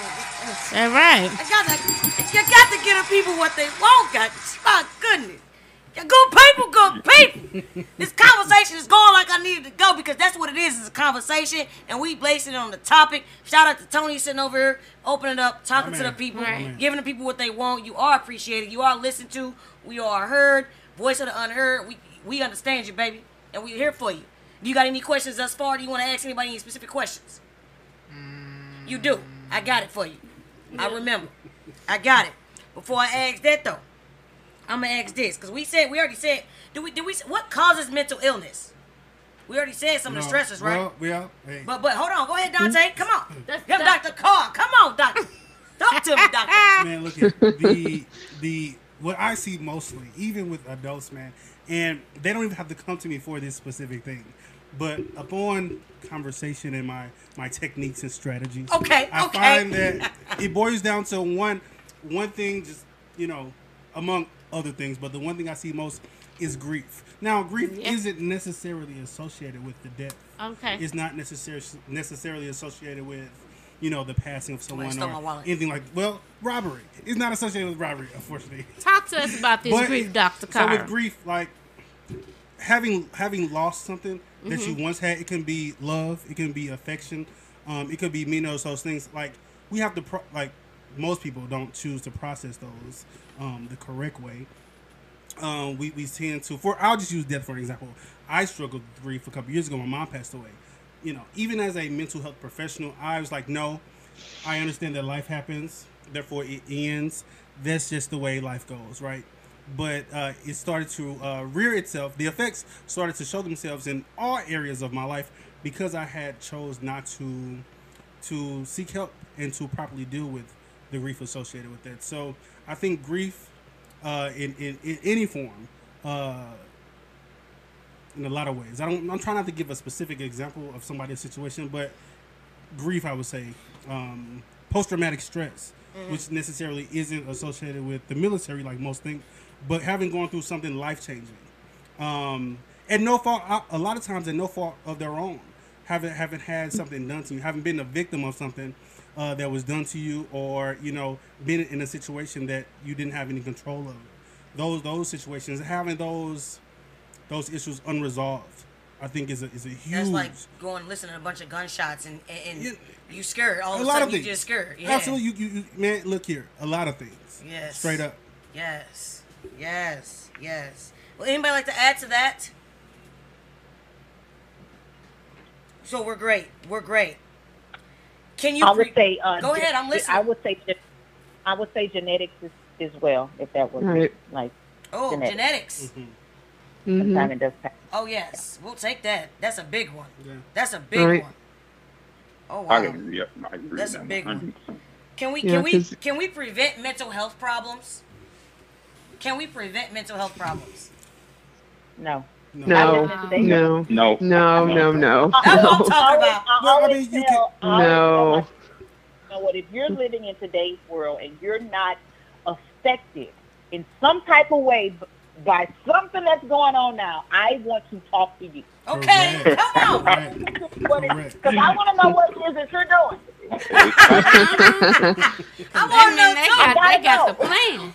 That's right. I got to, you got to give the people what they want. Got my goodness. Yeah, Good people, good people. this conversation is going like I needed to go because that's what it is. It's a conversation, and we based it on the topic. Shout out to Tony sitting over here, opening up, talking My to the people, Right. giving the people what they want. You are appreciated. You are listened to. We are heard. Voice of the unheard. We we understand you, baby, and we're here for you. Do you got any questions thus far? Do you want to ask anybody any specific questions? You do. I got it for you. I remember. I got it. Before I ask that though, I'm gonna ask this because we said we already said. Do we? Do we? What causes mental illness? We already said some of the stressors, right? Well, well, hey. But but hold on. Go ahead, Dante. Come on. That's Yep, Dr. Carr. Come on, Doctor. Talk to me, Doctor. man, look at the the what I see mostly, even with adults, man, and they don't even have to come to me for this specific thing. But upon conversation and my my techniques and strategies, Okay, I okay. find that it boils down to one one thing, just you know, among other things. But the one thing I see most is grief. Now, grief Yeah. isn't necessarily associated with the death. Okay. It's not necessarily necessarily associated with you know the passing of someone or anything like well robbery. It's not associated with robbery, unfortunately. Talk to us about this But- grief, Dr. So with grief, like having having lost something that Mm-hmm. you once had, it can be love, it can be affection, um, it could be many of those things. Like we have to pro- like most people don't choose to process those um, the correct way. Um, we, we tend to for I'll just use death for an example. I struggled with grief a couple years ago. My mom passed away. You know, even as a mental health professional, I was like, no, I understand that life happens, therefore it ends. That's just the way life goes, right? But uh, it started to uh, rear itself. The effects started to show themselves in all areas of my life because I had chose not to to seek help and to properly deal with the grief associated with that. So I think grief, uh, in, in in any form, uh, in a lot of ways. I don't. I'm trying not to give a specific example of somebody's situation, but grief, I would say, um, post traumatic stress, which necessarily isn't associated with the military like most think, but having gone through something life changing, um, and no fault. A lot of times, at no fault of their own, haven't haven't had something done to you, haven't been a victim of something. Uh, that was done to you, or you know, been in a situation that you didn't have any control of. Those those situations, having those those issues unresolved, I think is a is a huge. That's like going and listening to a bunch of gunshots and, and, and Yeah. you scared. All of a a lot sudden of you things. just scared. Yeah. Absolutely, you, you, you man. Look here, a lot of things. Yes. Straight up. Yes. Yes. Yes. Well, anybody like to add to that? So we're great. We're great. Can you? I would pre- say. Uh, Go ahead. I'm listening. I would say. ge- I would say genetics is, as well. If that was Right. like Oh, genetics. genetics. hmm sometimes it does happen. Oh yes, we'll take that. That's a big one. Yeah. That's a big Right. one. Oh I wow. agree. Yep, I agree. That's a big one. 100%. Can we Yeah, can we 'cause- can we prevent mental health problems? Can we prevent mental health problems? No. No. No, listening to Dave. no, No. no, no, no. Oh, that's what I'm no. talking about. I Well, I always mean, you tell- I always tell No. my- You know what? If you're living in today's world and you're not affected in some type of way b- by something that's going on now, I want to talk to you. Okay, Correct. come on. Correct. Because Correct. I want to know what it is that you're doing. I I want to mean, they know too. got, they got I the know. plan.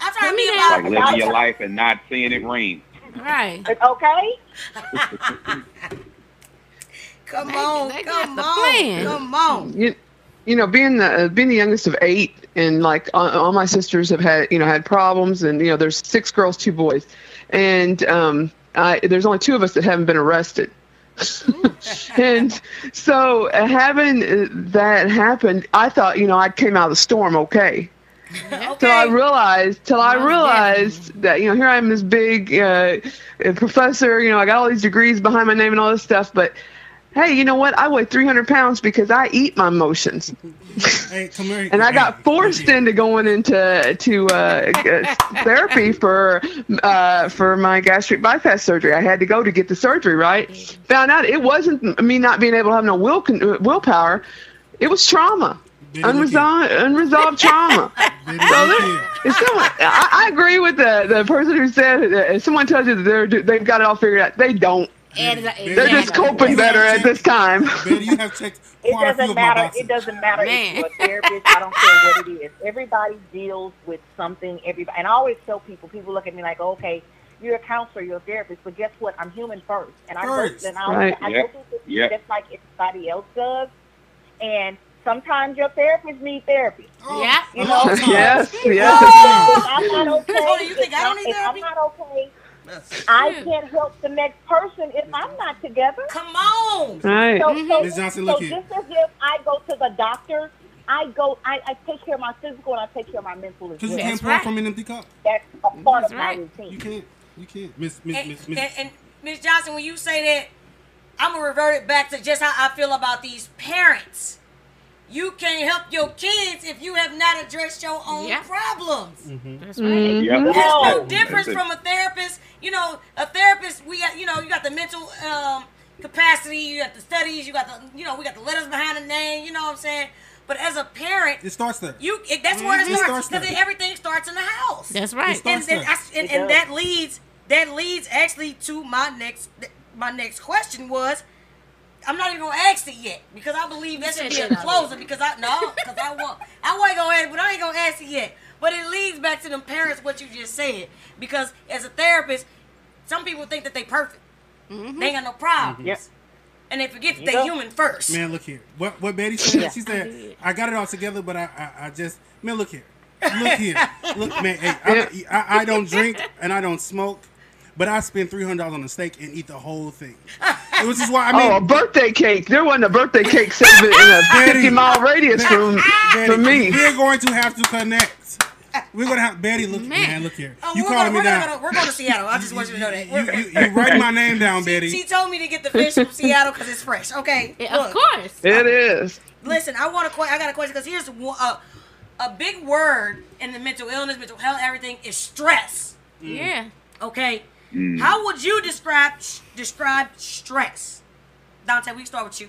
I'm trying to be Let about. Like living your life and not seeing it rain. Right. Okay? Come They- on, they got come on, plan. come on. you, you know, being the being the youngest of eight, and like all, all my sisters have had, you know, had problems, and you know, there's six girls, two boys, and um, I, there's only two of us that haven't been arrested. and so uh, having uh, that happen, I thought, you know, I came out of the storm okay. Till I realized, till I Most realized that you know, here I am, this big uh, uh, professor. You know, I got all these degrees behind my name and all this stuff, but hey, you know what? I weigh 300 pounds because I eat my emotions, Hey, come here. and I got forced into going into to uh, uh, therapy for uh, for my gastric bypass surgery. I had to go to get the surgery. Right? Found out it wasn't me not being able to have no will con- willpower. It was trauma, Betty, look here. Unresolved unresolved trauma. So there- if someone, I, I agree with the, the person who said that if someone tells you that they're they've got it all figured out, they don't. Exactly. They're just coping better at this time. Betty, you have checked It quite a few doesn't of my matter. It doesn't matter Man. if you're a therapist. I don't care what it is. Everybody deals with something. Everybody, and I always tell people. People look at me like, okay, you're a counselor, you're a therapist, but guess what? I'm human first, and I First. go, and I, Right. I Yep. go through Yep. just like everybody else does. And sometimes your therapist needs therapy. Oh, Yeah. You know? of times. Um, yes, If yes. I'm not okay. Tony, you think if I don't need if I'm not okay. I can't help the next person if I'm not together. Come on. Right. So, so, Ms. Johnson, so look here. just as if I go to the doctor, I go, I, I take care of my physical and I take care of my mental as Because you can't pour right. from an empty cup. That's a part That's of right. my You can't. You can't. Miss, Miss, And, Miss, Miss. and, and Ms. Johnson, when you say that, I'm gonna revert it back to just how I feel about these parents you can't help your kids if you have not addressed your own Yeah. problems. That's right. Mhm. Yep. There's no difference from a therapist. You know, a therapist, we got, you know, you got the mental um, capacity, you got the studies, you got the, you know, we got the letters behind the name, you know what I'm saying? But as a parent, It starts there. you it, that's where it It starts starts because there. everything starts in the house. That's right. It and, then there. I, and, and that leads that leads actually to my next my next question was I'm not even gonna ask it yet because I believe that should be a said that closer because I no because I want I wasn't gonna ask but I ain't gonna ask it yet but it leads back to them parents what you just said because as a therapist some people think that they perfect mm-hmm. they ain't got no problems Yep. and they forget that they go. human first Man, look here. What what Betty said? Yeah. She said I got it all together, but I I, I just man, look here, look here, look man. Hey, I, I, I don't drink and I don't smoke, but I spend three hundred dollars on a steak and eat the whole thing. Which is why I mean, Oh, a birthday cake. There wasn't a birthday cake saved in a 50 mile radius from, Betty, from me. we're going to have to connect. We're gonna have Betty. Look, man, Man. look here. Oh, you we're calling gonna, me down? gonna, we're going to Seattle. I just want you to know that. You, We're- you, you write my name down, Betty. She told me to get the fish from Seattle because it's fresh. Okay, Yeah, look. of course. It is. Listen, I want to. I got a question because here's one, uh, a big word in the mental illness, mental health, everything is stress. Yeah. Okay, Mm. how would you describe describe stress? Dante, we can start with you.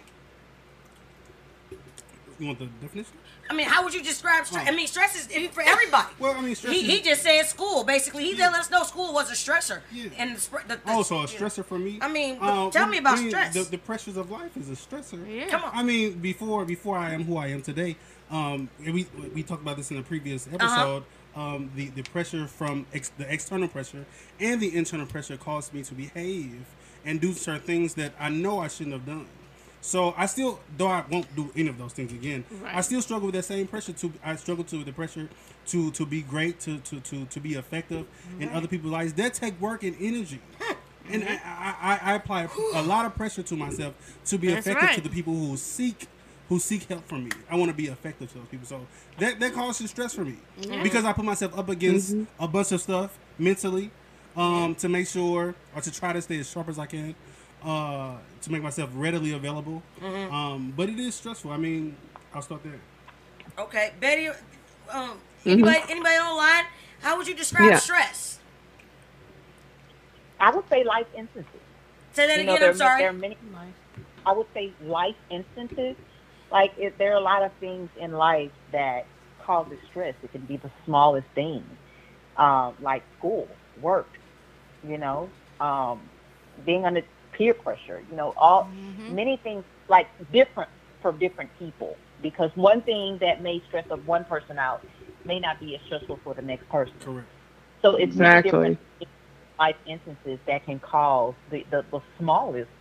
You want the definition? I mean, how would you describe stress? I mean, stress is for everybody. Well, I mean, stress he, is- he just said school. Basically, he didn't let us know school was a stressor. Yeah. And the, the, the, Oh, so a you know, stressor for me. I mean, but Uh, tell me about I mean, stress. The, the pressures of life is a stressor. Yeah. Come on. I mean, before before I am who I am today, um, and we we talked about this in a previous Uh-huh. Um, the the pressure from ex- the external pressure and the internal pressure caused me to behave and do certain things that I know I shouldn't have done. So I still, though I won't do any of those things again, I still struggle with that same pressure. To I struggle to the pressure to to be great, to to to, to be effective in other people's lives. That take work and energy. And I, I, I- I apply a lot of pressure to myself to be That's effective to the people who seek who seek help from me. I want to be effective to those people. So that that causes stress for me because I put myself up against a bunch of stuff mentally um, to make sure or to try to stay as sharp as I can. Uh, to make myself readily available, um, but it is stressful. I mean, I'll start there. Okay, Betty. Um, anybody, anybody online? How would you describe Yeah. stress? I would say life instances. Say that You again. there, I'm sorry. there are many. I would say life instances. Like if there are a lot of things in life that causes stress. It can be the smallest thing, um, like school, work. You know, um, being under peer pressure. You know, all many things like different for different people. Because one thing that may stress of one person out may not be as stressful for the next person. Correct. So it's Exactly. different life instances that can cause the, the, the smallest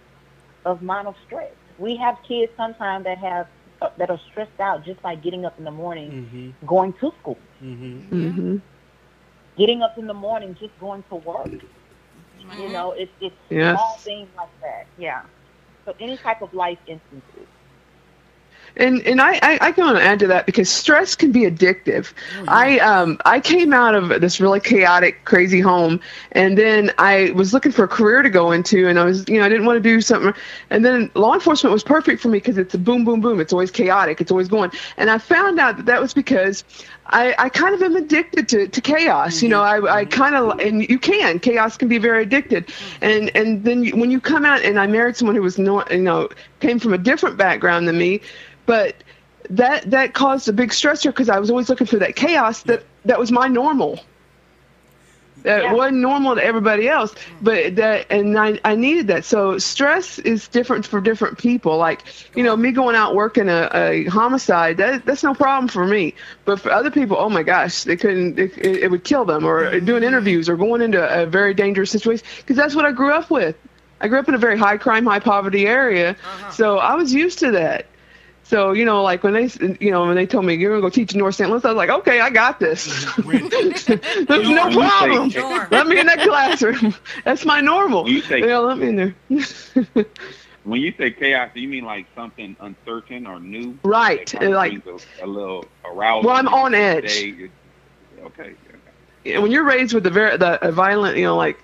of amount of stress. We have kids sometimes that have uh, that are stressed out just by getting up in the morning, Mm-hmm. going to school, Mm-hmm. hmm getting up in the morning, just going to work. Mm-hmm. You know, it's it's Yes. small things like that. Yeah. So any type of life instances. And and I, I, I can add to that because stress can be addictive. I um I came out of this really chaotic, crazy home, and then I was looking for a career to go into, and I was you know I didn't want to do something, and then law enforcement was perfect for me because it's a boom, boom, boom. It's always chaotic. It's always going, and I found out that that was because I, I kind of am addicted to, to chaos. You know, mm-hmm. I, I mm-hmm. kind of and you can chaos can be very addicted, mm-hmm. and and then you, when you come out and I married someone who was no you know came from a different background than me, but that that caused a big stressor because I was always looking for that chaos that that was my normal. That Yeah. wasn't normal to everybody else, but that and I, I needed that. So stress is different for different people. Like you know, me going out working a, a homicide that that's no problem for me, but for other people, oh my gosh, they couldn't. It, it, it would kill them. Or doing interviews or going into a very dangerous situation because that's what I grew up with. I grew up in a very high crime, high poverty area, uh-huh. so I was used to that. So you know, like when they, you know, when they told me you're gonna go teach in North St. Louis, I was like, okay, I got this. There's no problem. Let me in that classroom. That's my normal. You say- Yeah, let me in there. When you say chaos, do you mean like something uncertain or new? Right, like- a, a little arousal. Well, I'm on edge. It- Okay. okay. when you're raised with the, very the a violent, you know, like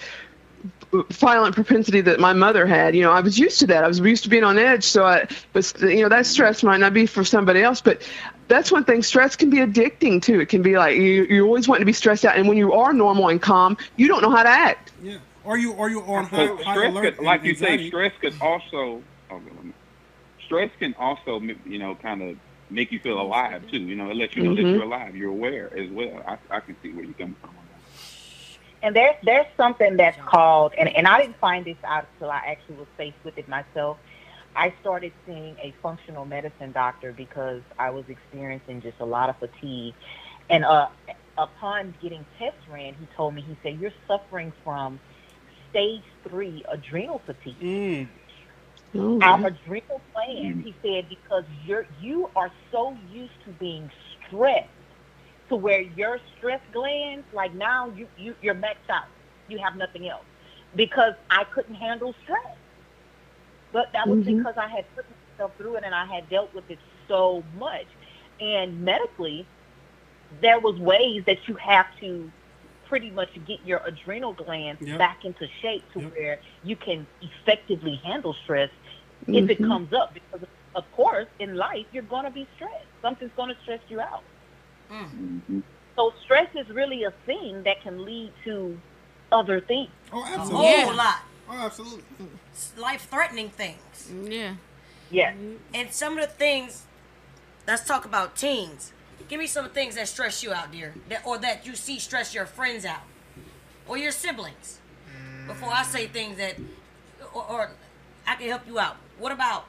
violent propensity that my mother had. You know, I was used to that. I was used to being on edge. So I, but you know, that stress might not be for somebody else, but that's one thing. Stress can be addicting too. It can be like you, you always want to be stressed out, and when you are normal and calm, you don't know how to act. Yeah. Are you are you on high, So high stress alert. could, like and you say, stress could also, oh, stress can also, you know, kind of make you feel alive too. You know, it lets you know that Mhm. you're alive, you're aware as well. I, I can see where you're coming from. On that. And there's there's something that's called, and, and I didn't find this out until I actually was faced with it myself. I started seeing a functional medicine doctor because I was experiencing just a lot of fatigue. And uh, upon getting tests ran, he told me, he said, you're suffering from stage three adrenal fatigue. Mm. Oh, Our adrenal glands, he said, because you're you are so used to being stressed to where your stress glands, like now you, you you're maxed out. You have nothing else. Because I couldn't handle stress. But that was Mhm. because I had put myself through it and I had dealt with it so much. And medically, there was ways that you have to pretty much get your adrenal glands Yep. back into shape to Yep. where you can effectively handle stress if it Mhm. comes up because of course in life you're going to be stressed something's going to stress you out Mhm. so stress is really a thing that can lead to other things Oh, absolutely. A whole Yeah. lot. Oh, absolutely. Life threatening things. Yeah. yes And some of the things, let's talk about teens. Give me some things that stress you out, dear, that, or that you see stress your friends out, or your siblings. Before I say things that, or, or I can help you out. What about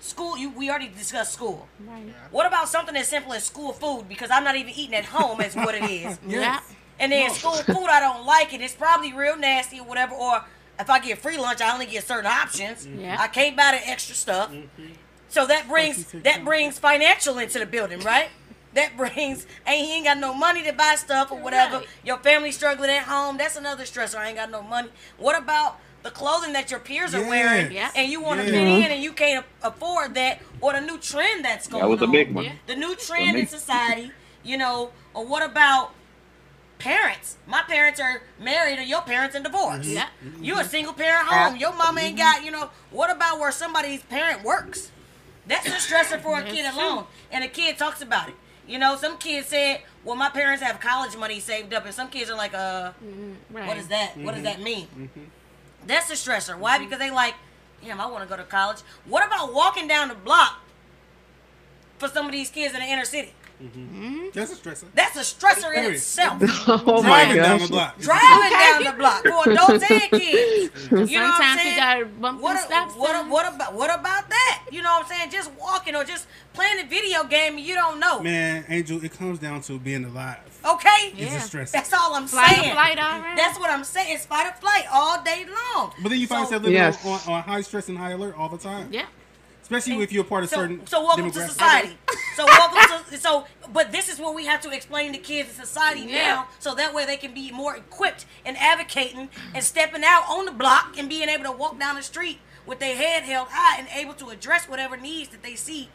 school? You we already discussed school. Right. What about something as simple as school food? Because I'm not even eating at home, is what it is. Yeah. And then school food, I don't like it. It's probably real nasty or whatever. Or if I get free lunch, I only get certain options. Mm-hmm. Yeah. I can't buy the extra stuff. Mm-hmm. So that brings that brings financial into the building, right? That brings ain't he ain't got no money to buy stuff or whatever. Right. Your family struggling at home. That's another stressor. I ain't got no money. What about the clothing that your peers are wearing Yes. Yeah. and you want to Yeah. fit in and you can't afford that or the new trend that's going That was a on big one. Yeah. the new trend in society, you know, or what about parents? My parents are married or your parents are divorced. Mm-hmm. Yeah. Mm-hmm. You a single parent home. Your mama ain't got, you know, what about where somebody's parent works? That's a stressor for a kid alone. And a kid talks about it. You know, some kids said, well, my parents have college money saved up. And some kids are like, uh, mm-hmm. Right. what is that? What does that mean? Mm-hmm. That's a stressor. Why? Because they like, damn, I want to go to college. What about walking down the block for some of these kids in the inner city? That's a stressor. That's a stressor in itself. oh my Driving down the block. Driving down the block for adults and kids. You know what I'm Sometimes saying? you gotta bump what, them stop what, signs. what about what about that? You know what I'm saying? Just walking or just playing a video game and you don't know. Man, Angel, it comes down to being alive. Okay? Yeah. a stress. That's all I'm Flight saying. flight already. That's what I'm saying. It's fight or flight all day long. But then you find So- yourself living Yes. on, on, on high stress and high alert all the time. Yeah. Especially if you're a part of So, certain so welcome to society. So welcome to so, but this is what we have to explain to kids in society Yeah. now, so that way they can be more equipped and advocating and stepping out on the block and being able to walk down the street with their head held high and able to address whatever needs that they see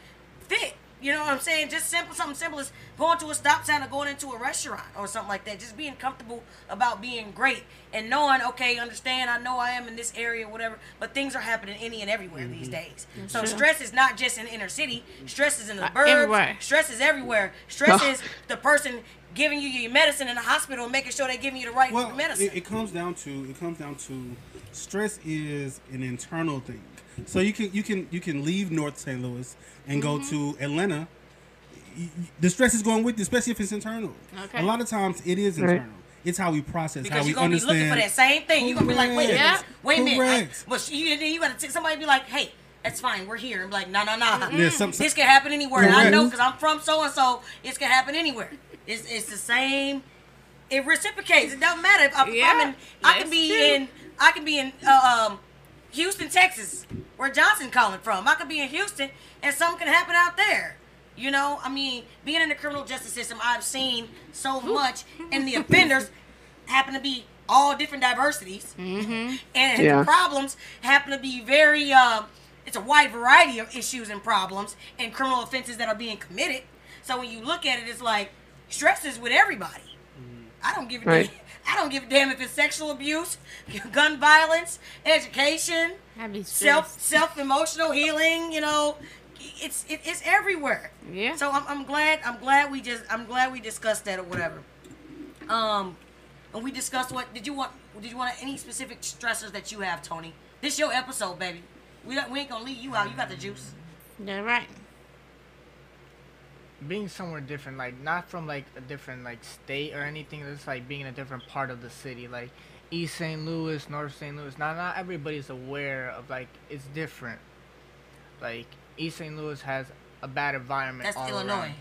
fit. You know what I'm saying? Just simple, something simple as going to a stop sign or going into a restaurant or something like that. Just being comfortable about being great and knowing, okay, understand, I know I am in this area, whatever, but things are happening any and everywhere these days. So Sure. stress is not just in inner city. Stress is in the Uh, burbs. everywhere. Stress is everywhere. Stress is the person giving you your medicine in the hospital and making sure they're giving you the right Well, medicine. it, it comes down to it comes down to stress is an internal thing. So you can you can you can leave North St. Louis and go to Atlanta. Y- y- The stress is going with you, especially if it's internal. Okay. A lot of times it is Right. internal. It's how we process, how because we you're gonna be understand. looking for that same thing. You're gonna be like, wait a minute, wait a minute. I, Correct. but you, then you gotta take somebody be like, hey, that's fine, we're here. I'm like, no, no, no. Yeah, this can happen anywhere. And I know because I'm from so and so. It can happen anywhere. It's, it's the same. It reciprocates. It doesn't matter if I'm, Yeah, I'm in. I can be true. in. I can be in uh, um, Houston, Texas, where Johnson calling from. I could be in Houston, and something can happen out there. You know, I mean, being in the criminal justice system, I've seen so much, and the offenders happen to be all different diversities, and Yeah. the problems happen to be very. Um, it's a wide variety of issues and problems and criminal offenses that are being committed. So when you look at it, it's like stress is with everybody. I don't give a Right. damn. I don't give a damn if it's sexual abuse, gun violence, education, self self emotional healing. You know, it's it, it's everywhere. Yeah. So I'm, I'm glad I'm glad we just I'm glad we discussed that or whatever. Um, and we discussed what did you want? Did you want any specific stressors that you have, Tony? This your episode, baby. We we ain't gonna leave you out. You got the juice. Yeah, right. Being somewhere different, like not from like a different like state or anything. It's like being in a different part of the city, like East St. Louis, North St. Louis. Not not everybody's aware of like it's different. Like East St. Louis has a bad environment. That's Illinois. Around.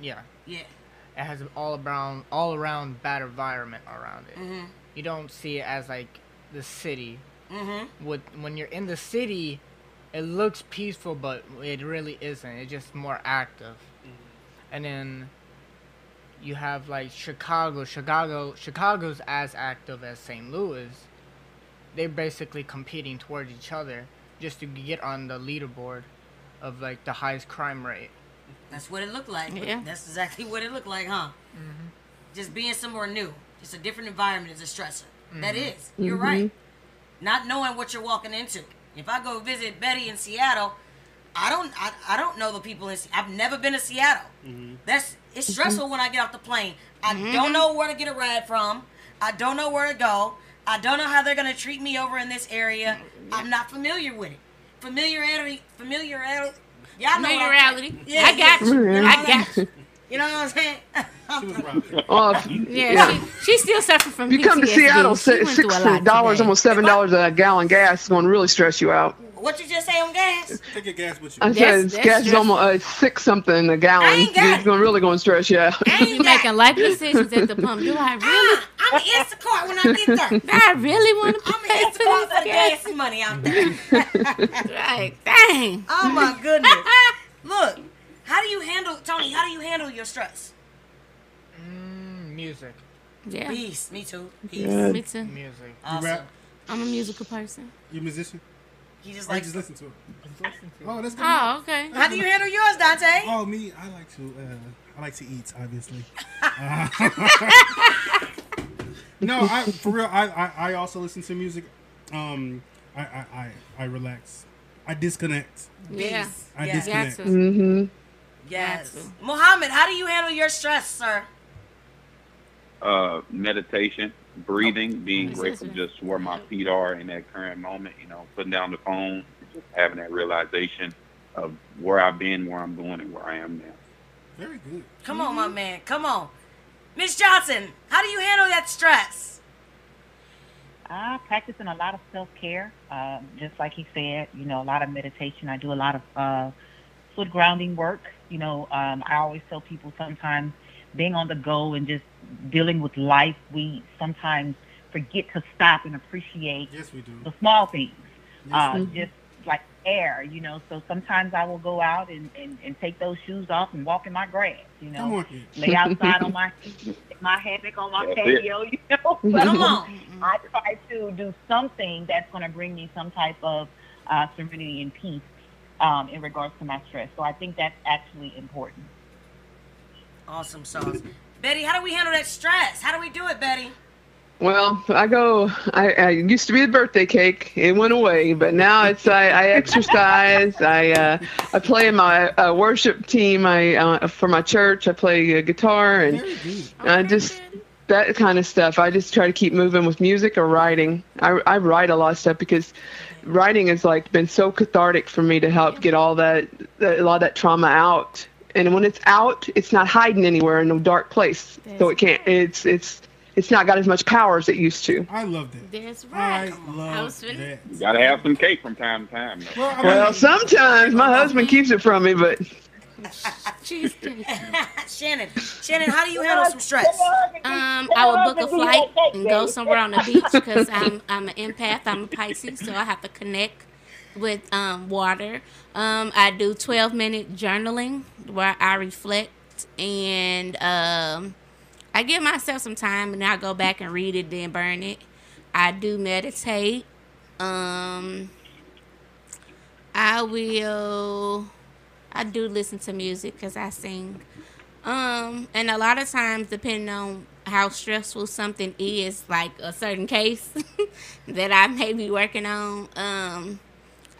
Yeah, Yeah. it has an all around all around bad environment around it. Mhm. You don't see it as like the city. Mhm. With when you're in the city, it looks peaceful, but it really isn't. It's just more active. And then you have like Chicago. Chicago Chicago's as active as St. Louis. They're basically competing towards each other just to get on the leaderboard of like the highest crime rate. That's what it looked like. Yeah. That's exactly what it looked like, huh? Mm-hmm. Just being somewhere new, just a different environment is a stressor. That mm-hmm. is. You're right. Mm-hmm. Not knowing what you're walking into. If I go visit Betty in Seattle, I don't I, I don't know the people in Se- I've never been to Seattle. That's it's stressful when I get off the plane. I mm-hmm. don't know where to get a ride from. I don't know where to go. I don't know how they're gonna treat me over in this area. I'm not familiar with it. Familiarity, familiarity. Y'all know what I'm Familiarity. saying. Yeah, I got yeah. you. I got you. You know what I'm saying? She was rocking. Oh, yeah, Yeah. She, she still suffering from you come to Seattle, She si- went through a six dollars, almost seven dollars a gallon gas is going to really stress you out. What you just say on gas? Take your gas with you. I you. said that's gas is almost uh, six something a gallon. ain't got It's it. going really going to stress you out. I You ain't got- making life decisions at the pump. Do I really? Ah, I'm an Instacart when I get there. Do I really want to I'm pay an for Instacart for the gas money out there. Right. Dang. Oh my goodness. Look, how do you handle Tony? How do you handle your stress? Mm, music, Yeah. Peace. Me too. Peace. Yeah. Me too. music. Awesome. I'm a musical person. You a musician? He just Or you like. just listen to it? Oh, that's good. Oh, okay. How do you handle yours, Dante? Oh, me, I like to, uh, I like to eat, obviously. Uh, no, I, for real, I, I, I also listen to music. Um, I, I, I, I relax. I disconnect. Yeah. I yes. Disconnect. to. Mm-hmm. yes. Got. Mohammed, how do you handle your stress, sir? uh, meditation, breathing, being grateful just where my feet are in that current moment, you know, putting down the phone, just having that realization of where I've been, where I'm going, and where I am now. Very good. Come on, my man. Come on. Miss Johnson, how do you handle that stress? I practicing a lot of self care, uh, just like he said. You know, a lot of meditation. I do a lot of uh, foot grounding work. You know, um, I always tell people sometimes being on the go and just dealing with life, we sometimes forget to stop and appreciate Yes, we do. the small things. Yes, uh, we do. just like air, you know. So sometimes I will go out and, and, and take those shoes off and walk in my grass, you know. Come on, kid. Lay outside on my my hammock on my That's it. patio, you know. Come on. I try to do something that's going to bring me some type of uh, serenity and peace um, in regards to my stress. So I think that's actually important. Awesome sauce. Betty, how do we handle that stress? How do we do it, Betty? Well, I go. I, I used to be the birthday cake. It went away, but now it's I, I exercise. I uh, I play in my uh, worship team. I uh, for my church. I play uh, guitar and. I just that kind of stuff. I just try to keep moving with music or writing. I I write a lot of stuff because writing has like been so cathartic for me to help get all that, that a lot of that trauma out. And when it's out, it's not hiding anywhere in no dark place. so it can't. It's it's it's not got as much power as it used to. I love that. That's right. I love was that. You gotta have some cake from time to time. though. Well, I mean, Well, sometimes my husband keeps it from me, but Cheesecake. Shannon, Shannon, how do you handle some stress? Um, I would book a flight and go somewhere on the beach because I'm I'm an empath. I'm a Pisces, so I have to connect with um, water. Um, I do 12 minute journaling where I reflect and um, I give myself some time and I go back and read it, then burn it. I do meditate. Um, I will. I do listen to music because I sing. Um, and a lot of times, depending on how stressful something is, like a certain case that I may be working on, um,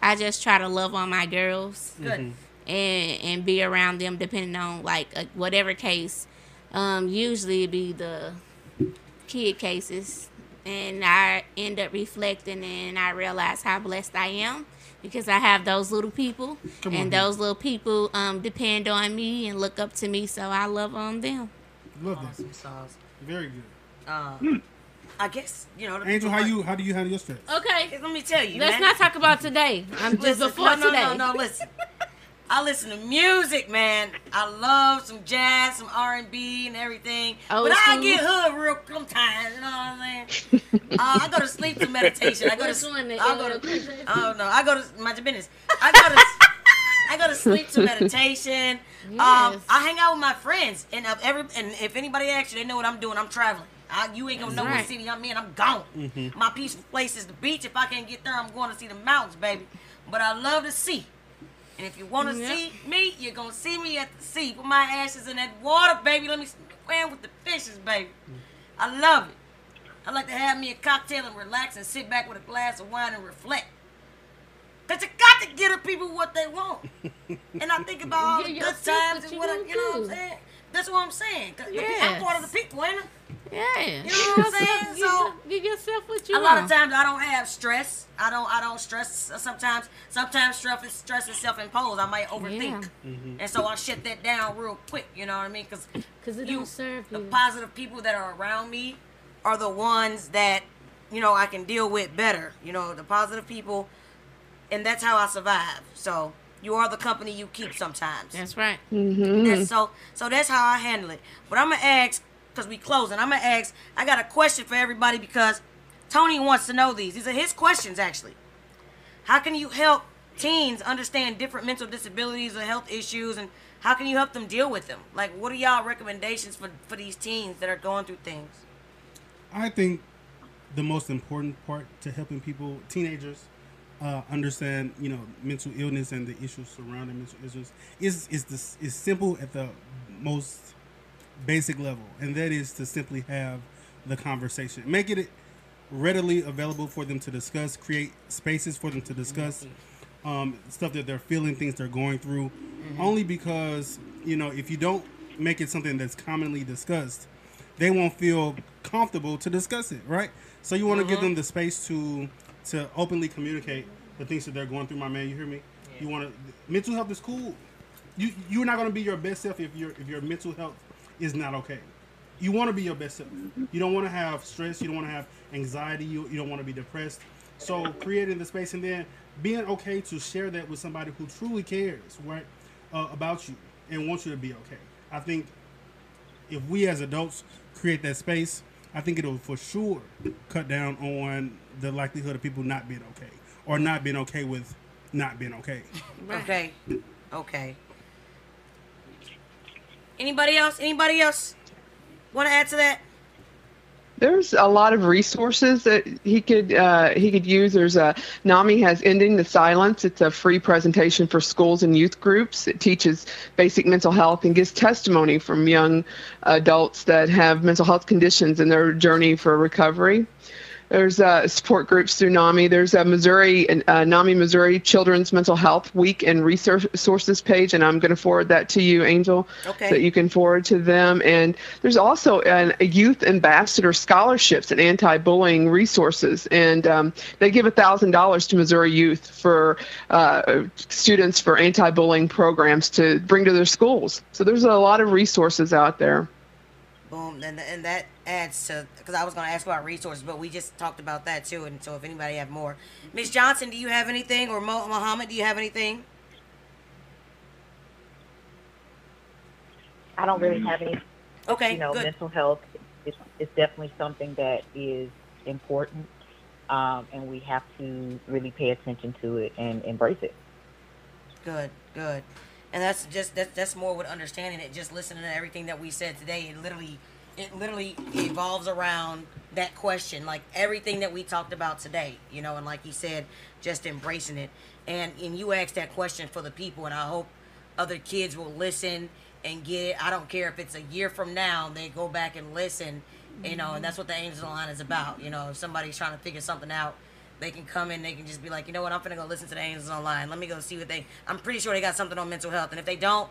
I just try to love on my girls Good. and and be around them depending on like uh, whatever case. Um, usually it be the kid cases, and I end up reflecting and I realize how blessed I am because I have those little people, Come and on. those little people um, depend on me and look up to me, so I love on them. Love that. Awesome sauce. Very good. Uh, I guess you know. Angel, how like- you how do you handle your stress? Okay, Let me tell you. let's man. not talk about today. I'm just Listen, before no, no, today. No, no, listen. I listen to music, man. I love some jazz, some R and B, and everything. Old but I get hood real sometimes. You know what I'm saying? uh, I go to sleep to meditation. I go to. one, the I go to. I don't know. I go to my business. I go to. I go to sleep to meditation. Um, Yes. I hang out with my friends, and if every and if anybody asks you, they know what I'm doing. I'm traveling. I, you ain't gonna know what right. city I'm in. I'm gone. Mm-hmm. My peaceful place is the beach. If I can't get there, I'm going to see the mountains, baby. But I love the sea. And if you want to Yep. see me, you're gonna see me at the sea. Put my ashes in that water, baby. Let me swim with the fishes, baby. Mm. I love it. I like to have me a cocktail and relax and sit back with a glass of wine and reflect. Cause you got to give the people what they want. and I think about all the Give good times what and what I, you know what I'm saying. That's what I'm saying. 'Cause the pe- I'm Yes. part of the people, ain't I? Yeah, You know what I'm saying? So- give yourself what you a lot want. of times I don't have stress. I don't. I don't stress. Sometimes, sometimes stress is stress is self imposed. I might overthink, mm-hmm. and so I shut that down real quick. You know what I mean? Because Because it you, don't serve the you. positive people that are around me are the ones that you know I can deal with better. You know, the positive people, and that's how I survive. So you are the company you keep sometimes. That's right. Mm-hmm. That's so so that's how I handle it. But I'm gonna ask because we closing. I'm gonna ask. I got a question for everybody because Tony wants to know these. These are his questions actually. How can you help teens understand different mental disabilities or health issues, and how can you help them deal with them? Like, what are y'all recommendations for for these teens that are going through things? I think the most important part to helping people, teenagers, uh, understand, you know, mental illness and the issues surrounding mental issues is is this is simple at the most basic level, and that is to simply have the conversation, make it readily available for them to discuss, create spaces for them to discuss mm-hmm. um, stuff that they're feeling, things they're going through. Mm-hmm. Only because you know, if you don't make it something that's commonly discussed, they won't feel comfortable to discuss it, right? So you want to give mm-hmm. them the space to to openly communicate the things that they're going through. My man, you hear me? You want to mental health is cool. You you're not going to be your best self if your if your mental health is not okay. You want to be your best self. You don't want to have stress. You don't want to have anxiety. You, you don't want to be depressed. So creating the space and then being okay to share that with somebody who truly cares, right, uh, about you and wants you to be okay. I think if we as adults create that space, I think it'll for sure cut down on the likelihood of people not being okay or not being okay with not being okay. Okay, okay. Anybody else? Anybody else want to add to that? There's a lot of resources that he could uh, he could use. There's a NAMI has Ending the Silence. It's a free presentation for schools and youth groups. It teaches basic mental health and gives testimony from young adults that have mental health conditions in their journey for recovery. There's a support group through NAMI. There's a Missouri, uh, NAMI Missouri Children's Mental Health Week and Resources page, and I'm going to forward that to you, Angel, Okay. so that you can forward to them. And there's also an, a youth ambassador scholarships and anti-bullying resources, and um, they give thousand dollars to Missouri youth for uh, students for anti-bullying programs to bring to their schools. So there's a lot of resources out there. Boom, and and that adds to because I was going to ask about resources, but we just talked about that too. And so, if anybody have more, Miss Johnson, do you have anything, or Mo- Muhammad, do you have anything? I don't really have any Okay, you know, good. mental health is, is definitely something that is important, um, and we have to really pay attention to it and embrace it. Good, good. And that's just that's that's more with understanding it. Just listening to everything that we said today, it literally it literally evolves around that question. Like everything that we talked about today, you know, and like you said, just embracing it. And and you asked that question for the people, and I hope other kids will listen and get it. I don't care if it's a year from now, they go back and listen, you know, and that's what the Angels Online is about. You know, if somebody's trying to figure something out, they can come in, they can just be like, you know what, I'm gonna go listen to the Angels Online. Let me go see what they. I'm pretty sure they got something on mental health, and if they don't,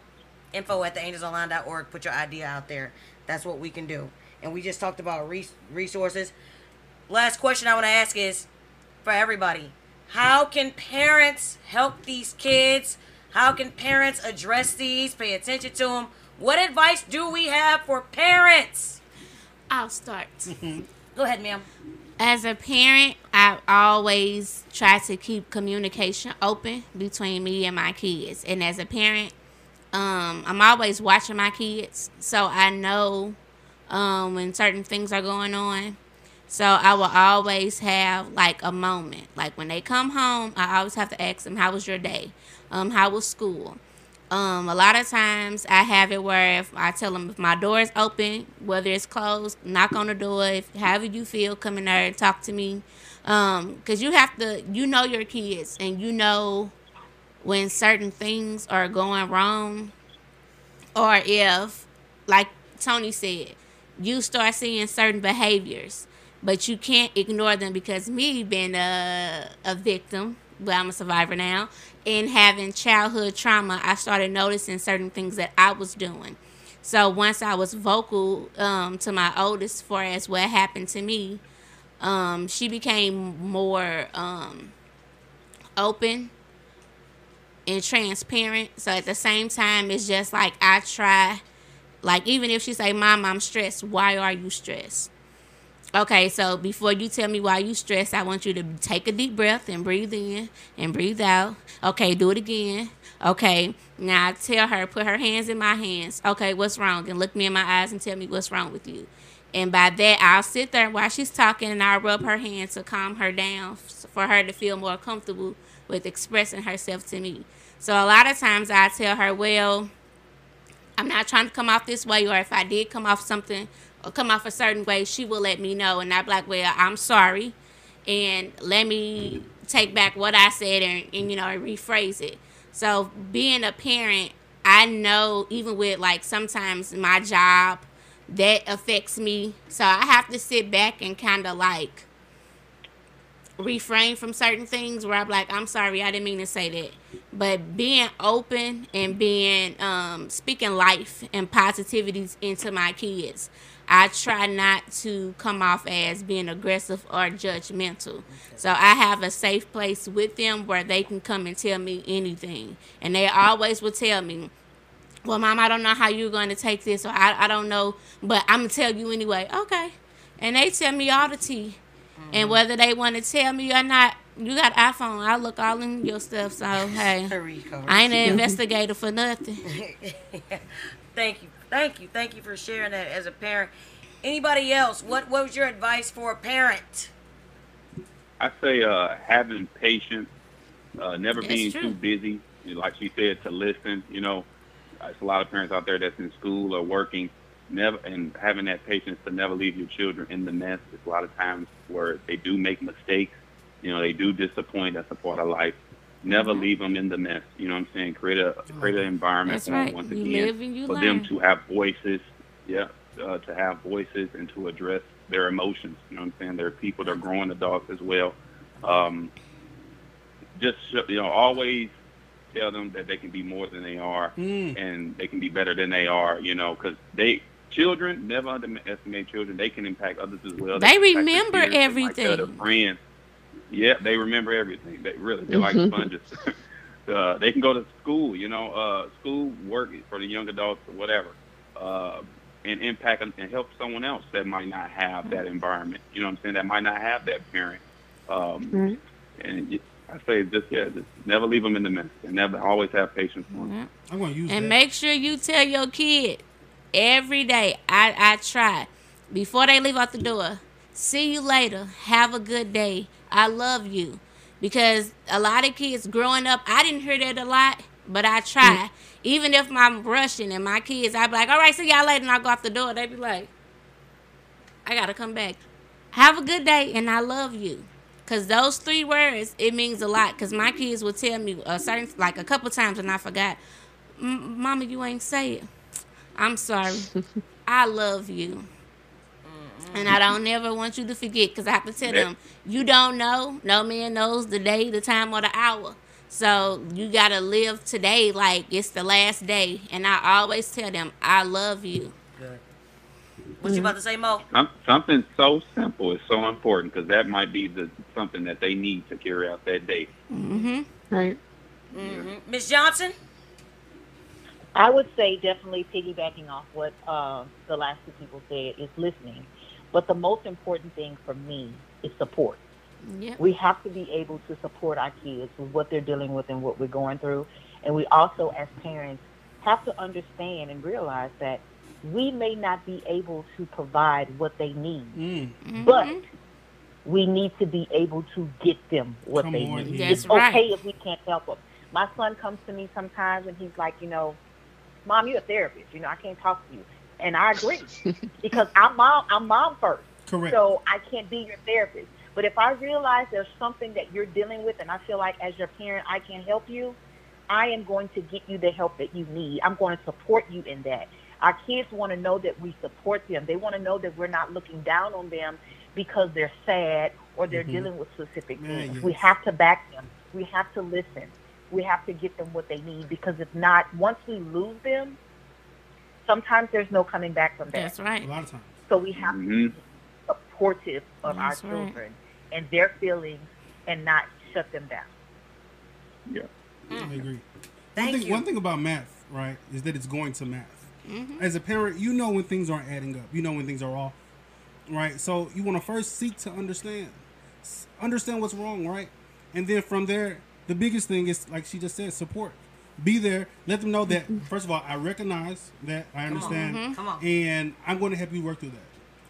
info at theangelsonline.org. Put your idea out there. That's what we can do. And we just talked about res- resources. Last question I want to ask is for everybody: How can parents help these kids? How can parents address these? Pay attention to them. What advice do we have for parents? I'll start. Go ahead, ma'am. As a parent, I always try to keep communication open between me and my kids. And as a parent, um, I'm always watching my kids, so I know um, when certain things are going on. So I will always have like a moment. Like when they come home, I always have to ask them, "How was your day? Um, how was school?" Um, a lot of times I have it where if I tell them if my door is open, whether it's closed, knock on the door. If however you feel, come in there and talk to me. Um, cause you have to, you know your kids, and you know when certain things are going wrong, or if, like Tony said, you start seeing certain behaviors, but you can't ignore them because me being a a victim, well I'm a survivor now, and having childhood trauma, I started noticing certain things that I was doing. So once I was vocal um, to my oldest, far as what happened to me, um, she became more um, open and transparent. So at the same time, it's just like I try, like even if she say, "Mom, I'm stressed," why are you stressed? Okay, so before you tell me why you stressed, I want you to take a deep breath and breathe in and breathe out. Okay, do it again. Okay, now I tell her, put her hands in my hands. Okay, what's wrong? And look me in my eyes and tell me what's wrong with you. And by that, I'll sit there while she's talking and I'll rub her hand to calm her down for her to feel more comfortable with expressing herself to me. So a lot of times I tell her, well, I'm not trying to come off this way, or if I did come off something or come off a certain way, she will let me know. And be like, well, I'm sorry. And let me take back what I said and, and you know, rephrase it. So being a parent, I know even with like sometimes my job, that affects me. So I have to sit back and kind of like refrain from certain things where I'm like, I'm sorry, I didn't mean to say that. But being open and being um, speaking life and positivities into my kids, I try not to come off as being aggressive or judgmental. So I have a safe place with them where they can come and tell me anything, and they always will tell me. Well, mom, I don't know how you're going to take this, or I, I don't know, but I'm going to tell you anyway. Okay. And they tell me all the tea. And whether they want to tell me or not, you got iPhone. I look all in your stuff. So hey, I ain't an investigator for nothing. Thank you, thank you, thank you for sharing that as a parent. Anybody else? What What was your advice for a parent? I say uh, having patience, uh, never That's being true. too busy, like she said, to listen. You know, it's a lot of parents out there that's in school or working, never and having that patience to never leave your children in the mess. There's a lot of times where they do make mistakes. You know, they do disappoint. That's a part of life. Never Mm-hmm. leave them in the mess. You know what I'm saying? Create a create an environment That's for them right. once You again live and you for them to have voices. Yeah, uh, to have voices and to address their emotions. You know what I'm saying? They're people. They're growing adults as well. Um, just you know, always tell them that they can be more than they are Mm. and they can be better than they are. You know, because they children never underestimate children. They can impact others as well. They can impact their remember peers. They might everything. friends. Yeah, they remember everything. They really they're like Mhm. sponges. uh, they can go to school, you know, uh, school work for the young adults or whatever, uh, and impact and and help someone else that might not have that environment. You know what I'm saying? That might not have that parent. Um, Right. And I say just yeah, just never leave them in the mess, and never always have patience for them. I'm gonna use And that. make sure you tell your kid every day. I, I try before they leave out the door. See you later. Have a good day. I love you. Because a lot of kids growing up, I didn't hear that a lot, but I try. Mm. Even if I'm rushing and my kids, I'd be like, all right, see y'all later, and I go out the door. They'd be like, I gotta come back. Have a good day, and I love you. Cause those three words, it means a lot. Cause my kids would tell me a certain, like a couple times, and I forgot. "M- Mama, you ain't say it. I'm sorry. I love you. And I don't ever want you to forget because I have to tell them, you don't know. No man knows the day, the time, or the hour. So you got to live today like it's the last day. And I always tell them, I love you. What you about to say, Mo? Some- Something so simple is so important because that might be the something that they need to carry out that day. Mm-hmm. Right. Mm-hmm. Miss Johnson? I would say definitely piggybacking off what uh, the last two people said is listening. But the most important thing for me is support. Yep. We have to be able to support our kids with what they're dealing with and what we're going through. And we also, as parents, have to understand and realize that we may not be able to provide what they need, Mm. but we need to be able to get them what Come they on need. That's it's okay right. if we can't help them. My son comes to me sometimes and he's like, you know, Mom, you're a therapist. You know, I can't talk to you. And I agree because I'm mom. I'm mom first. Correct. So I can't be your therapist. But if I realize there's something that you're dealing with and I feel like as your parent I can help you, I am going to get you the help that you need. I'm going to support you in that. Our kids want to know that we support them. They want to know that we're not looking down on them because they're sad or they're Mhm. dealing with specific Man, things. yes. We have to back them. We have to listen. We have to get them what they need because if not, once we lose them, sometimes there's no coming back from that. That's right. a lot of times. So we have to hmm be supportive of That's our right. children and their feelings and not shut them down. Yeah. I agree. Thank one thing, you. One thing about math, right, is that it's going to math. Mm-hmm. As a parent, you know when things aren't adding up. You know when things are off, right? So you want to first seek to understand, understand what's wrong, right? And then from there, the biggest thing is like she just said, support. Be there. Let them know that first of all, I recognize that I understand, Mhm. Come on. and I'm going to help you work through that.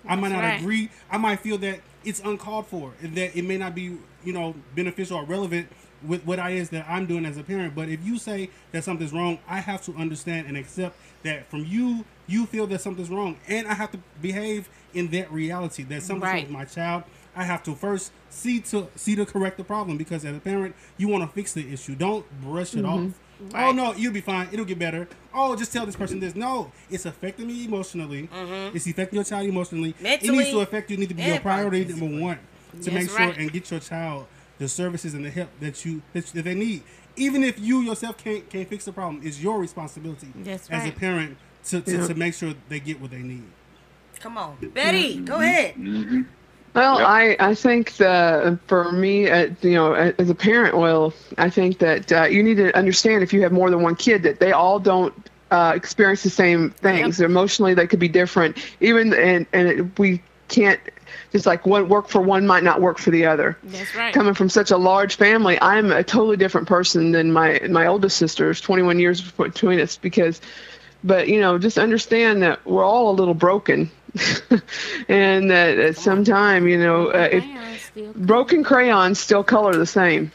I might That's not right. agree. I might feel that it's uncalled for, and that it may not be, you know, beneficial or relevant with what I is that I'm doing as a parent. But if you say that something's wrong, I have to understand and accept that from you, you feel that something's wrong, and I have to behave in that reality that something's wrong Right. with my child. I have to first see to see to correct the problem because as a parent, you want to fix the issue. Don't brush it mm-hmm. off. Oh Right. no, you'll be fine. It'll get better. Oh, just tell this person this. No, it's affecting me emotionally. Mm-hmm. It's affecting your child emotionally. it needs to affect you. Need to be your priority number one to That's make sure right. and get your child the services and the help that you that, that they need. Even if you yourself can't can't fix the problem, it's your responsibility That's as a parent to, to, Yeah. to make sure they get what they need. Come on. Betty, go mm-hmm. ahead. hmm Well, Yep. I, I think that for me, uh, you know, as a parent, well, I think that uh, you need to understand if you have more than one kid that they all don't uh, experience the same things. Emotionally, they could be different. Even and and it, we can't just like what work for one might not work for the other. That's right. Coming from such a large family, I'm a totally different person than my my oldest sisters. 21 years between us because but you know just understand that we're all a little broken and that at some time you know uh, if broken crayons still color the same.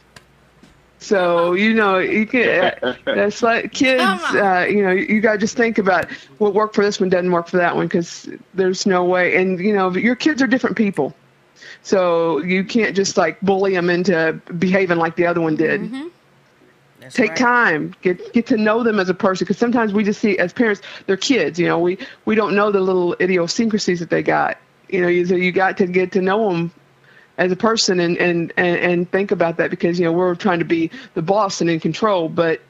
So you know you can uh, that's like kids uh, you know you got to just think about what worked for this one doesn't work for that one because there's no way. And you know your kids are different people. So you can't just like bully them into behaving like the other one did. Mm-hmm. That's take right. time get get to know them as a person because sometimes we just see as parents they're kids you know we we don't know the little idiosyncrasies that they got you know you, so you got to get to know them as a person and, and and and think about that because you know we're trying to be the boss and in control but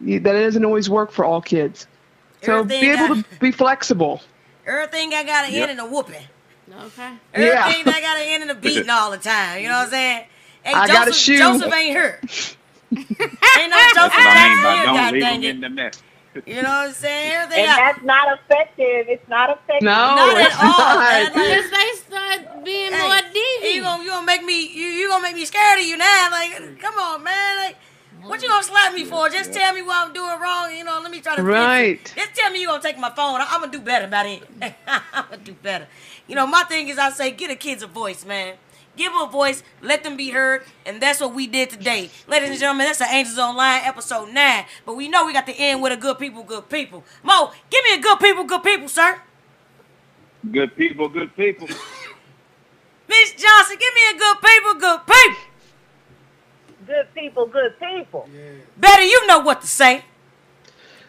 that doesn't always work for all kids so Everything be able got- to be flexible Everything I got to Yep. end in a whooping. Okay. Yeah. Everything I got to end in a beating all the time. You know what I'm saying? Hey, I Joseph, got a shoe. Joseph ain't hurt. ain't no Joseph That's what I mean don't leave dang them in the mess. You know what I'm saying? Everything And I, that's not effective. It's not effective. no Not at all, not. man. Like, Because they start being Hey, more you deviant. gonna you gonna make me you you gonna make me scared of you now? Like, come on, man. Like, what you gonna slap me for? Just tell me what I'm doing wrong. You know, let me try to Right. fix it. Just tell me you gonna take my phone. I, am gonna do better about it. I'm gonna do better. You know, my thing is I say get a kids a voice, man. Give them a voice, let them be heard, and that's what we did today. Ladies and gentlemen, that's the Angels Online episode 9. But we know we got to end with a good people, good people. Mo, give me a good people, good people, sir. Good people, good people. Miss Johnson, give me a good people, good people. Good people, good people. Betty you know what to say.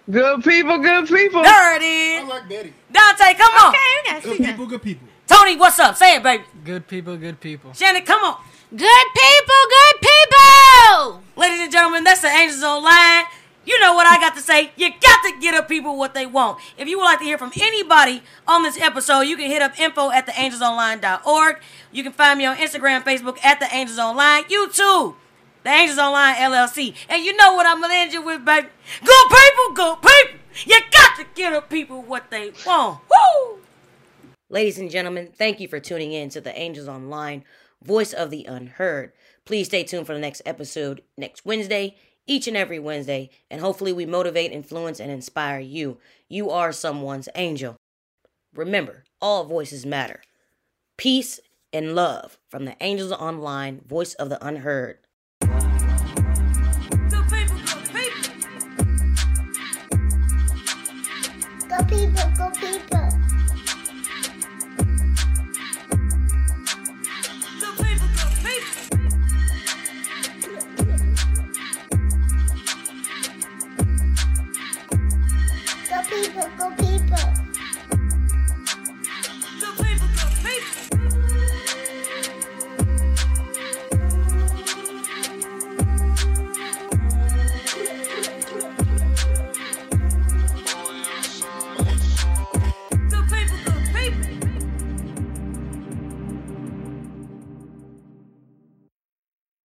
Good people, good people. There it is. I like Betty. Dante, come on. Okay, we got Good people, good people. Tony, what's up? Say it, baby. Good people, good people. Shannon, come on. Good people, good people. Ladies and gentlemen, that's the Angels Online. You know what I got to say. You got to get up people what they want. If you would like to hear from anybody on this episode, you can hit up info at theangelsonline.org. You can find me on Instagram, Facebook at The Angels Online, YouTube, The Angels Online LLC. And you know what I'm going to end you with, baby? Good people, good people. You got to get up people what they want. Woo! Ladies and gentlemen, thank you for tuning in to The Angels Online, Voice of the Unheard. Please stay tuned for the next episode next Wednesday, each and every Wednesday, and hopefully we motivate, influence, and inspire you. You are someone's angel. Remember, all voices matter. Peace and love from the Angels Online, Voice of the Unheard. Good people, good people. Go people, go people. people, go people.